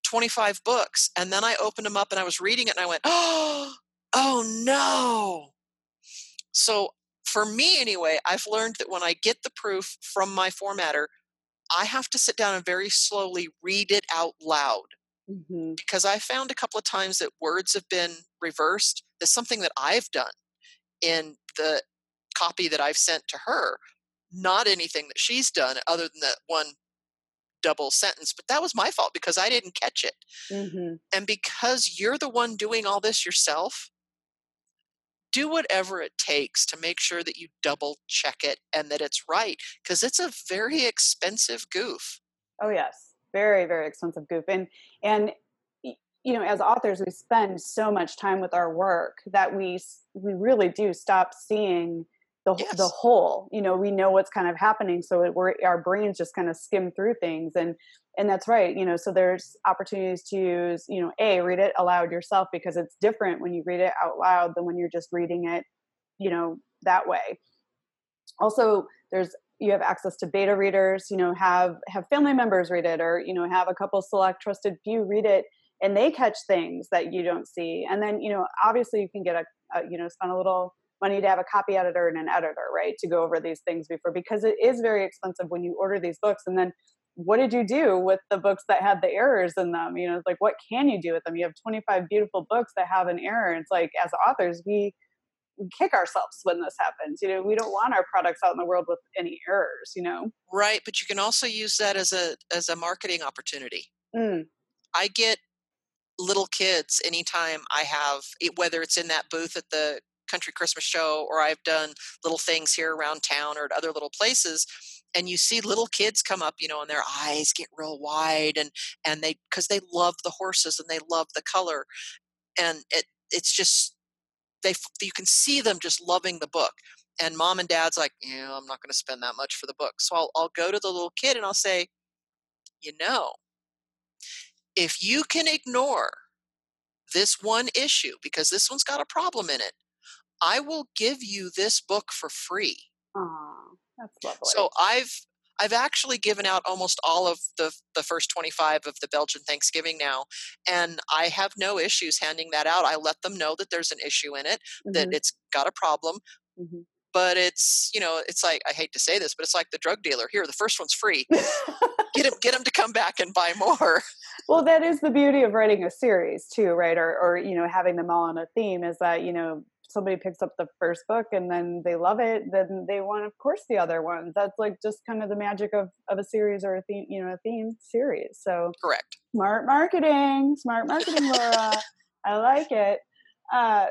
25 books and then I opened them up and I was reading it and I went, oh, oh no. So for me anyway, I've learned that when I get the proof from my formatter, I have to sit down and very slowly read it out loud. Mm-hmm. Because I found a couple of times that words have been reversed. That's something that I've done in the copy that I've sent to her, not anything that she's done other than that one double sentence. But that was my fault because I didn't catch it. Mm-hmm. And because you're the one doing all this yourself, do whatever it takes to make sure that you double check it and that it's right because it's a very expensive goof. Oh yes, very very expensive goof. And and you know, as authors, we spend so much time with our work that we we really do stop seeing the Yes. the whole. You know, we know what's kind of happening, so it, we're our brains just kind of skim through things, and and that's right. You know, so there's opportunities to use, you know, a read it aloud yourself because it's different when you read it out loud than when you're just reading it, you know, that way. Also, there's you have access to beta readers. You know, have have family members read it, or you know, have a couple select trusted few read it and they catch things that you don't see and then you know obviously you can get a, a, you know spend a little money to have a copy editor and an editor right to go over these things before because it is very expensive when you order these books and then what did you do with the books that had the errors in them? You know it's like what can you do with them? You have 25 beautiful books that have an error it's like as authors we we kick ourselves when this happens you know? We don't want our products out in the world with any errors you know? Right, but you can also use that as a as a marketing opportunity. mm, I get little kids anytime I have whether it's in that booth at the country Christmas show or I've done little things here around town or at other little places and you see little kids come up you know and their eyes get real wide and and they because they love the horses and they love the color and it it's just they you can see them just loving the book and mom and dad's like yeah i'm not going to spend that much for the book. So I'll, I'll go to the little kid and i'll say you know if you can ignore this one issue because this one's got a problem in it i will give you this book for free. Aw, that's lovely. So i've i've actually given out almost all of the the first 25 of the belgian thanksgiving now and i have no issues handing that out. I let them know that there's an issue in it that Mhm, it's got a problem mhm. but it's you know it's like i hate to say this but it's like the drug dealer here the first one's free. Get him get him to come back and buy more. Well that is the beauty of writing a series too right or or you know having them all on a theme is that you know somebody picks up the first book and then they love it then they want of course the other ones. That's like just kind of the magic of of a series or a theme you know a theme series. So correct. smart marketing smart marketing laura. I like it. Uh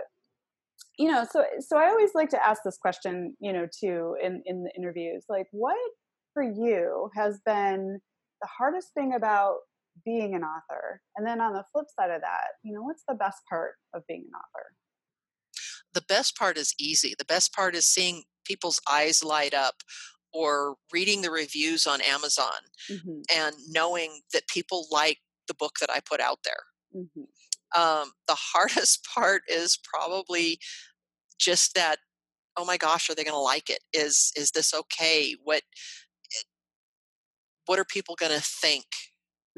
you know so so i always like to ask this question you know too in in the interviews. Like what for you has been the hardest thing about being an author? And then on the flip side of that you know what's the best part of being an author the best part is easy the best part is seeing people's eyes light up or reading the reviews on amazon mm-hmm, and knowing that people like the book that i put out there. Mm-hmm, um, the hardest part is probably just that oh my gosh are they going to like it? Is is this okay? What what are people going to think?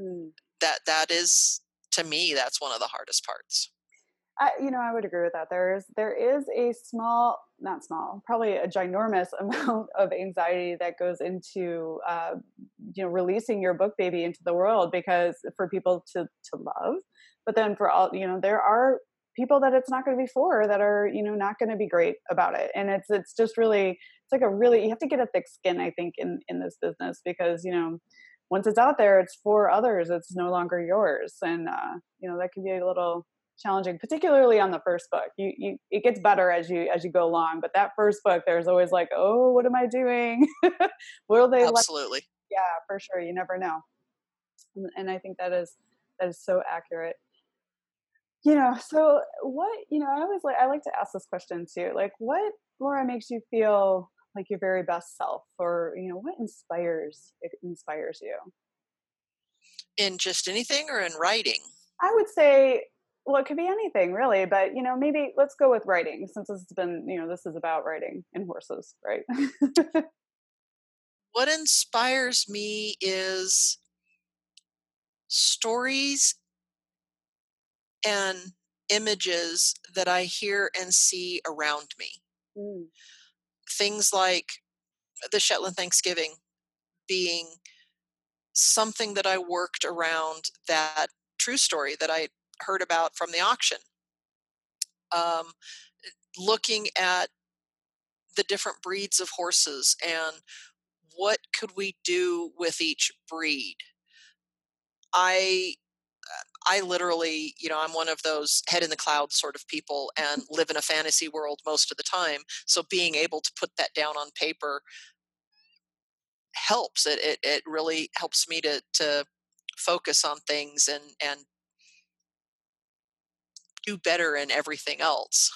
Mm. that that is to me that's one of the hardest parts I, you know, I would agree with that. There is there is a small, not small, probably a ginormous amount of anxiety that goes into, uh, you know, releasing your book baby into the world because for people to to love, but then for all, you know, there are people that it's not going to be for that are, you know, not going to be great about it, and it's it's just really it's like a really you have to get a thick skin, I think, in in this business because you know. Once it's out there, it's for others. It's no longer yours, and uh, you know that can be a little challenging, particularly on the first book. You, you, it gets better as you as you go along, but that first book, there's always like, oh, what am I doing? Will they absolutely? Like? Yeah, for sure. You never know, and, and I think that is that is so accurate. You know, so what you know, I always like I like to ask this question too. Like, what Laura makes you feel like your very best self, or you know, what inspires it inspires you? In just anything, or in writing? I would say well, it could be anything really, but you know, maybe let's go with writing since it's been, you know, this is about writing and horses, right? what inspires me is stories and images that I hear and see around me. Mm. Things like the Shetland Thanksgiving being something that I worked around that true story that I heard about from the auction. Um, looking at the different breeds of horses and what could we do with each breed. I I literally, you know, I'm one of those head in the clouds sort of people and live in a fantasy world most of the time. So being able to put that down on paper helps. It it, it really helps me to to focus on things and and do better in everything else.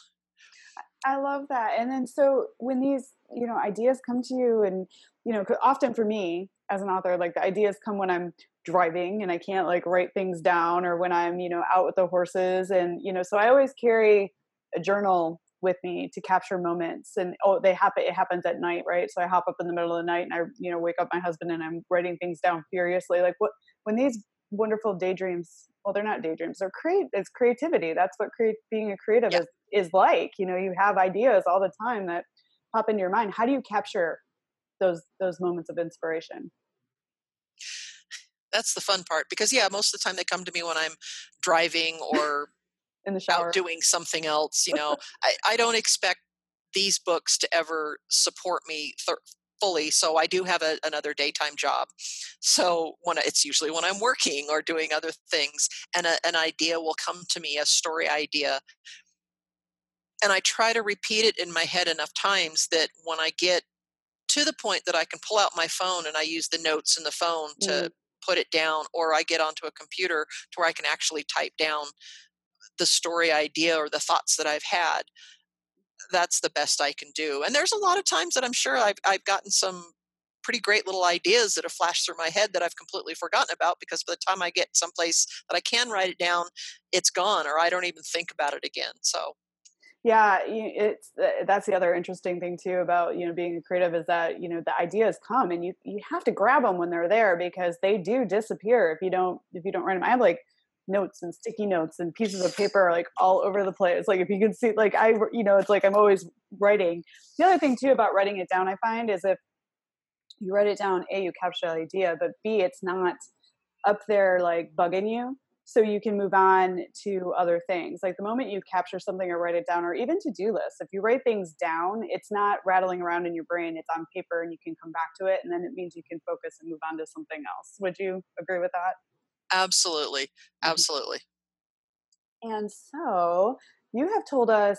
I love that. And then so when these, you know, ideas come to you and, you know, often for me as an author, like the ideas come when I'm driving and I can't like write things down or when I'm, you know, out with the horses and, you know, so I always carry a journal with me to capture moments and oh they happen it happens at night right so i hop up in the middle of the night and i you know wake up my husband and i'm writing things down furiously like what when these wonderful daydreams. Well they're not daydreams they're create it's creativity. That's what create being a creative yeah. is is like you know you have ideas all the time that pop into your mind. How do you capture those those moments of inspiration? That's the fun part because yeah most of the time they come to me when i'm driving or in the shower. out doing something else you know. I, I don't expect these books to ever support me th- fully so i do have a, another daytime job so when it's usually when i'm working or doing other things and a, an idea will come to me a story idea and i try to repeat it in my head enough times that when i get to the point that i can pull out my phone and i use the notes in the phone to mm. put it down or i get onto a computer to where i can actually type down the story idea or the thoughts that i've had that's the best I can do. And there's a lot of times that I'm sure I've, I've gotten some pretty great little ideas that have flashed through my head that I've completely forgotten about because by the time I get someplace that I can write it down, it's gone or I don't even think about it again. So yeah it's that's the other interesting thing too about you know being a creative is that you know the ideas come and you you have to grab them when they're there because they do disappear if you don't if you don't write them i have like notes and sticky notes and pieces of paper are like all over the place. Like if you can see, like I, you know, it's like I'm always writing. The other thing too about writing it down, I find, is if you write it down, a you capture the idea, but b it's not up there like bugging you. So you can move on to other things. Like the moment you capture something or write it down, or even to-do lists. If you write things down, it's not rattling around in your brain. It's on paper, and you can come back to it, and then it means you can focus and move on to something else. Would you agree with that? Absolutely. Mm-hmm. Absolutely. And so you have told us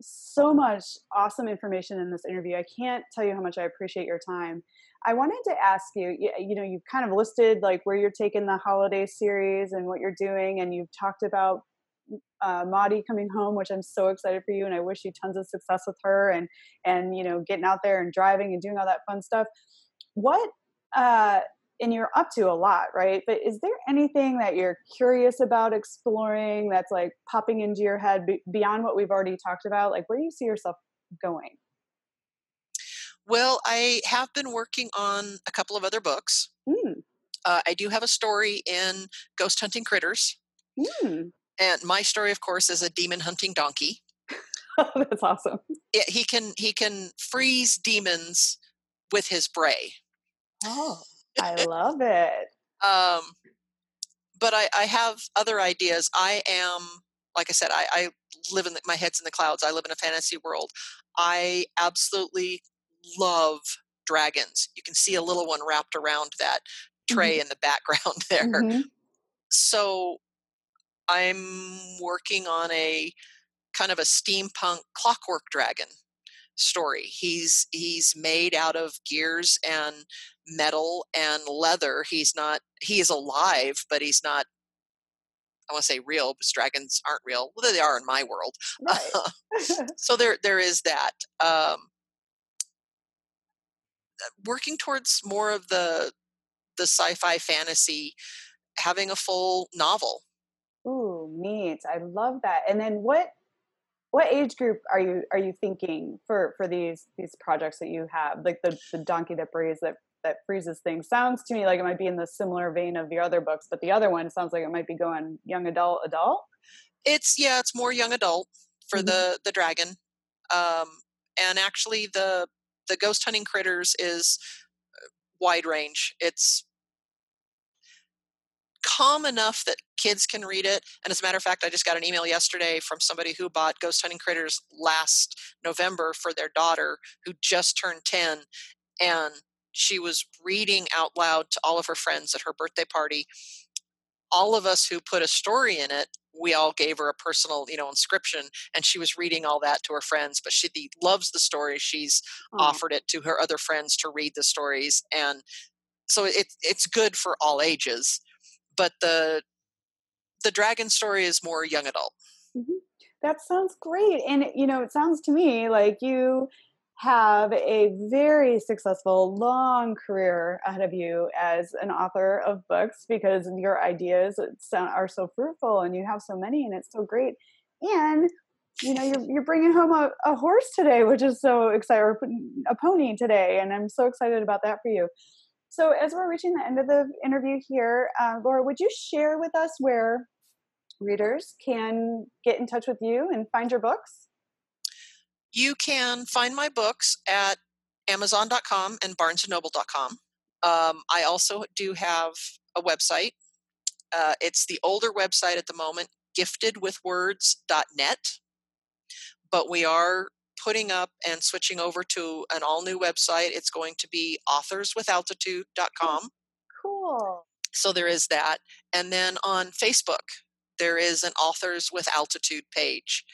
so much awesome information in this interview. I can't tell you how much I appreciate your time. I wanted to ask you, you know, you've kind of listed like where you're taking the holiday series and what you're doing, and you've talked about uh, Maudie coming home, which I'm so excited for you, and I wish you tons of success with her and and you know getting out there and driving and doing all that fun stuff. What uh, and you're up to a lot, right? But is there anything that you're curious about exploring that's like popping into your head beyond what we've already talked about? Like, where do you see yourself going? Well, I have been working on a couple of other books. Mm. Uh, I do have a story in Ghost Hunting Critters. Mm. And my story, of course, is a demon hunting donkey. oh, that's awesome. It, he can he can freeze demons with his bray. Oh. I love it. Um, but I, I have other ideas. I am, like I said, I, I live in the, my head's in the clouds. I live in a fantasy world. I absolutely love dragons. You can see a little one wrapped around that tray mm-hmm. in the background there. Mm-hmm. So I'm working on a kind of a steampunk clockwork dragon story. He's he's made out of gears and metal and leather. He's not he is alive, but he's not I want to say real because dragons aren't real. Well, they are in my world. Right. so there there is that. Um, working towards more of the the sci-fi fantasy, having a full novel. Ooh, neat! I love that. And then what what age group are you are you thinking for for these these projects that you have? Like the the donkey that breathes that that freezes things sounds to me like it might be in the similar vein of the other books but the other one sounds like it might be going young adult adult? It's yeah it's more young adult for mm-hmm. the the dragon. Um and actually the the ghost hunting critters is uh, wide range. It's calm enough that kids can read it. And as a matter of fact, I just got an email yesterday from somebody who bought Ghost Hunting Critters last November for their daughter who just turned 10. And she was reading out loud to all of her friends at her birthday party. All of us who put a story in it, we all gave her a personal, you know, inscription, and she was reading all that to her friends. But she loves the story. She's oh. offered it to her other friends to read the stories, and so it, it's good for all ages but the the dragon story is more young adult. Mm-hmm. That sounds great, and you know, it sounds to me like you have a very successful long career ahead of you as an author of books because your ideas are so fruitful and you have so many and it's so great and you know you're, you're bringing home a, a horse today which is so exciting or a pony today and i'm so excited about that for you so, as we're reaching the end of the interview here, uh, Laura, would you share with us where readers can get in touch with you and find your books? You can find my books at Amazon.com and BarnesandNoble.com. Um, I also do have a website. Uh, it's the older website at the moment, giftedwithwords.net. But we are putting up and switching over to an all new website. It's going to be authorswithaltitude.com. Cool. So there is that. And then on Facebook, there is an Authors with Altitude page.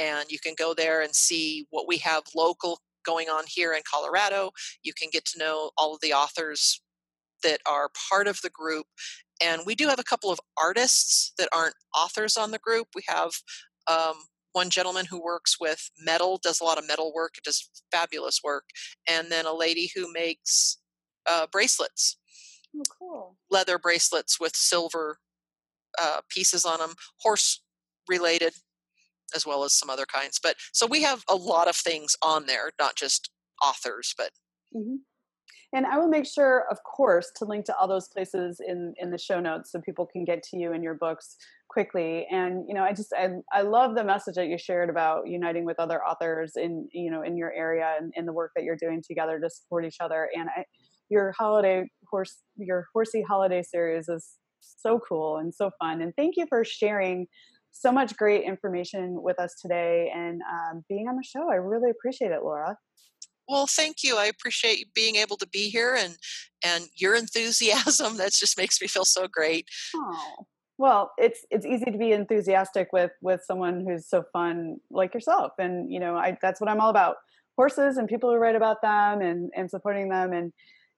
And you can go there and see what we have local going on here in Colorado. You can get to know all of the authors that are part of the group. And we do have a couple of artists that aren't authors on the group. We have um, one gentleman who works with metal, does a lot of metal work, does fabulous work, and then a lady who makes uh, bracelets. Oh, cool. Leather bracelets with silver uh, pieces on them, horse related, as well as some other kinds. But so we have a lot of things on there, not just authors, but. Mm-hmm. And I will make sure, of course, to link to all those places in in the show notes so people can get to you and your books quickly and you know i just I, I love the message that you shared about uniting with other authors in you know in your area and in the work that you're doing together to support each other and I, your holiday horse your horsey holiday series is so cool and so fun and thank you for sharing so much great information with us today and um, being on the show. I really appreciate it laura. Well thank you. I appreciate being able to be here and and your enthusiasm. That just makes me feel so great. Oh well it's it's easy to be enthusiastic with with someone who's so fun like yourself and you know i that's what i'm all about. Horses and people who write about them and and supporting them and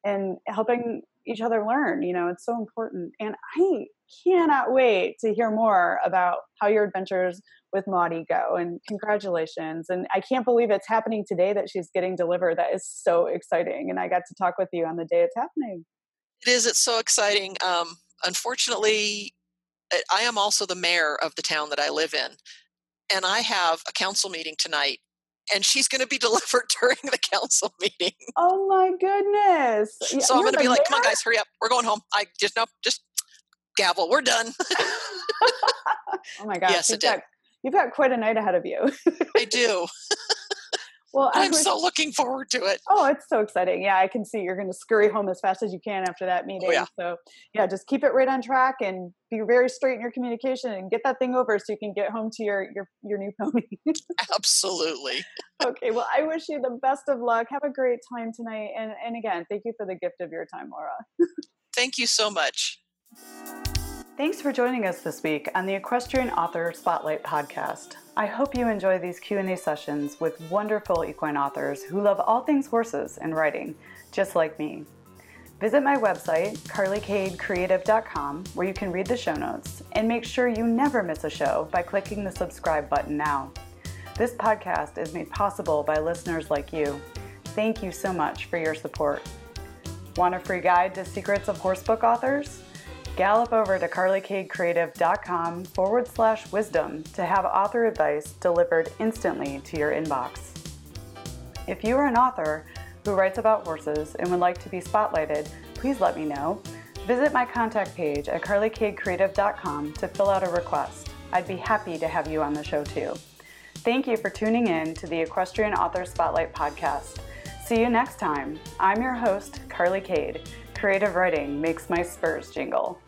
and helping each other learn you know it's so important. And i cannot wait to hear more about how your adventures with Maudie go and congratulations. And i can't believe it's happening today that she's getting delivered. That is so exciting and i got to talk with you on the day it's happening. It is it's so exciting. Um, unfortunately I am also the mayor of the town that I live in. And I have a council meeting tonight and she's going to be delivered during the council meeting. Oh my goodness. So I'm going to be like, come on guys, hurry up. We're going home. I just, no, just gavel. We're done. oh my gosh. Yes, you've, got, you've got quite a night ahead of you. I do. Well, I'm was, so looking forward to it. Oh, it's so exciting. Yeah, I can see you're going to scurry home as fast as you can after that meeting. Oh, yeah. So, yeah, just keep it right on track and be very straight in your communication and get that thing over so you can get home to your your your new pony. Absolutely. okay, well, I wish you the best of luck. Have a great time tonight and and again, thank you for the gift of your time, Laura. thank you so much. Thanks for joining us this week on the Equestrian Author Spotlight podcast. I hope you enjoy these Q&A sessions with wonderful equine authors who love all things horses and riding, just like me. Visit my website, carlykadecreative.com, where you can read the show notes, and make sure you never miss a show by clicking the subscribe button now. This podcast is made possible by listeners like you. Thank you so much for your support. Want a free guide to secrets of horsebook authors? Gallop over to carlykadecreative.com forward slash wisdom to have author advice delivered instantly to your inbox. If you are an author who writes about horses and would like to be spotlighted, please let me know. Visit my contact page at carlykadecreative.com to fill out a request. I'd be happy to have you on the show too. Thank you for tuning in to the Equestrian Author Spotlight podcast. See you next time. I'm your host, Carly Kade. Creative writing makes my spurs jingle.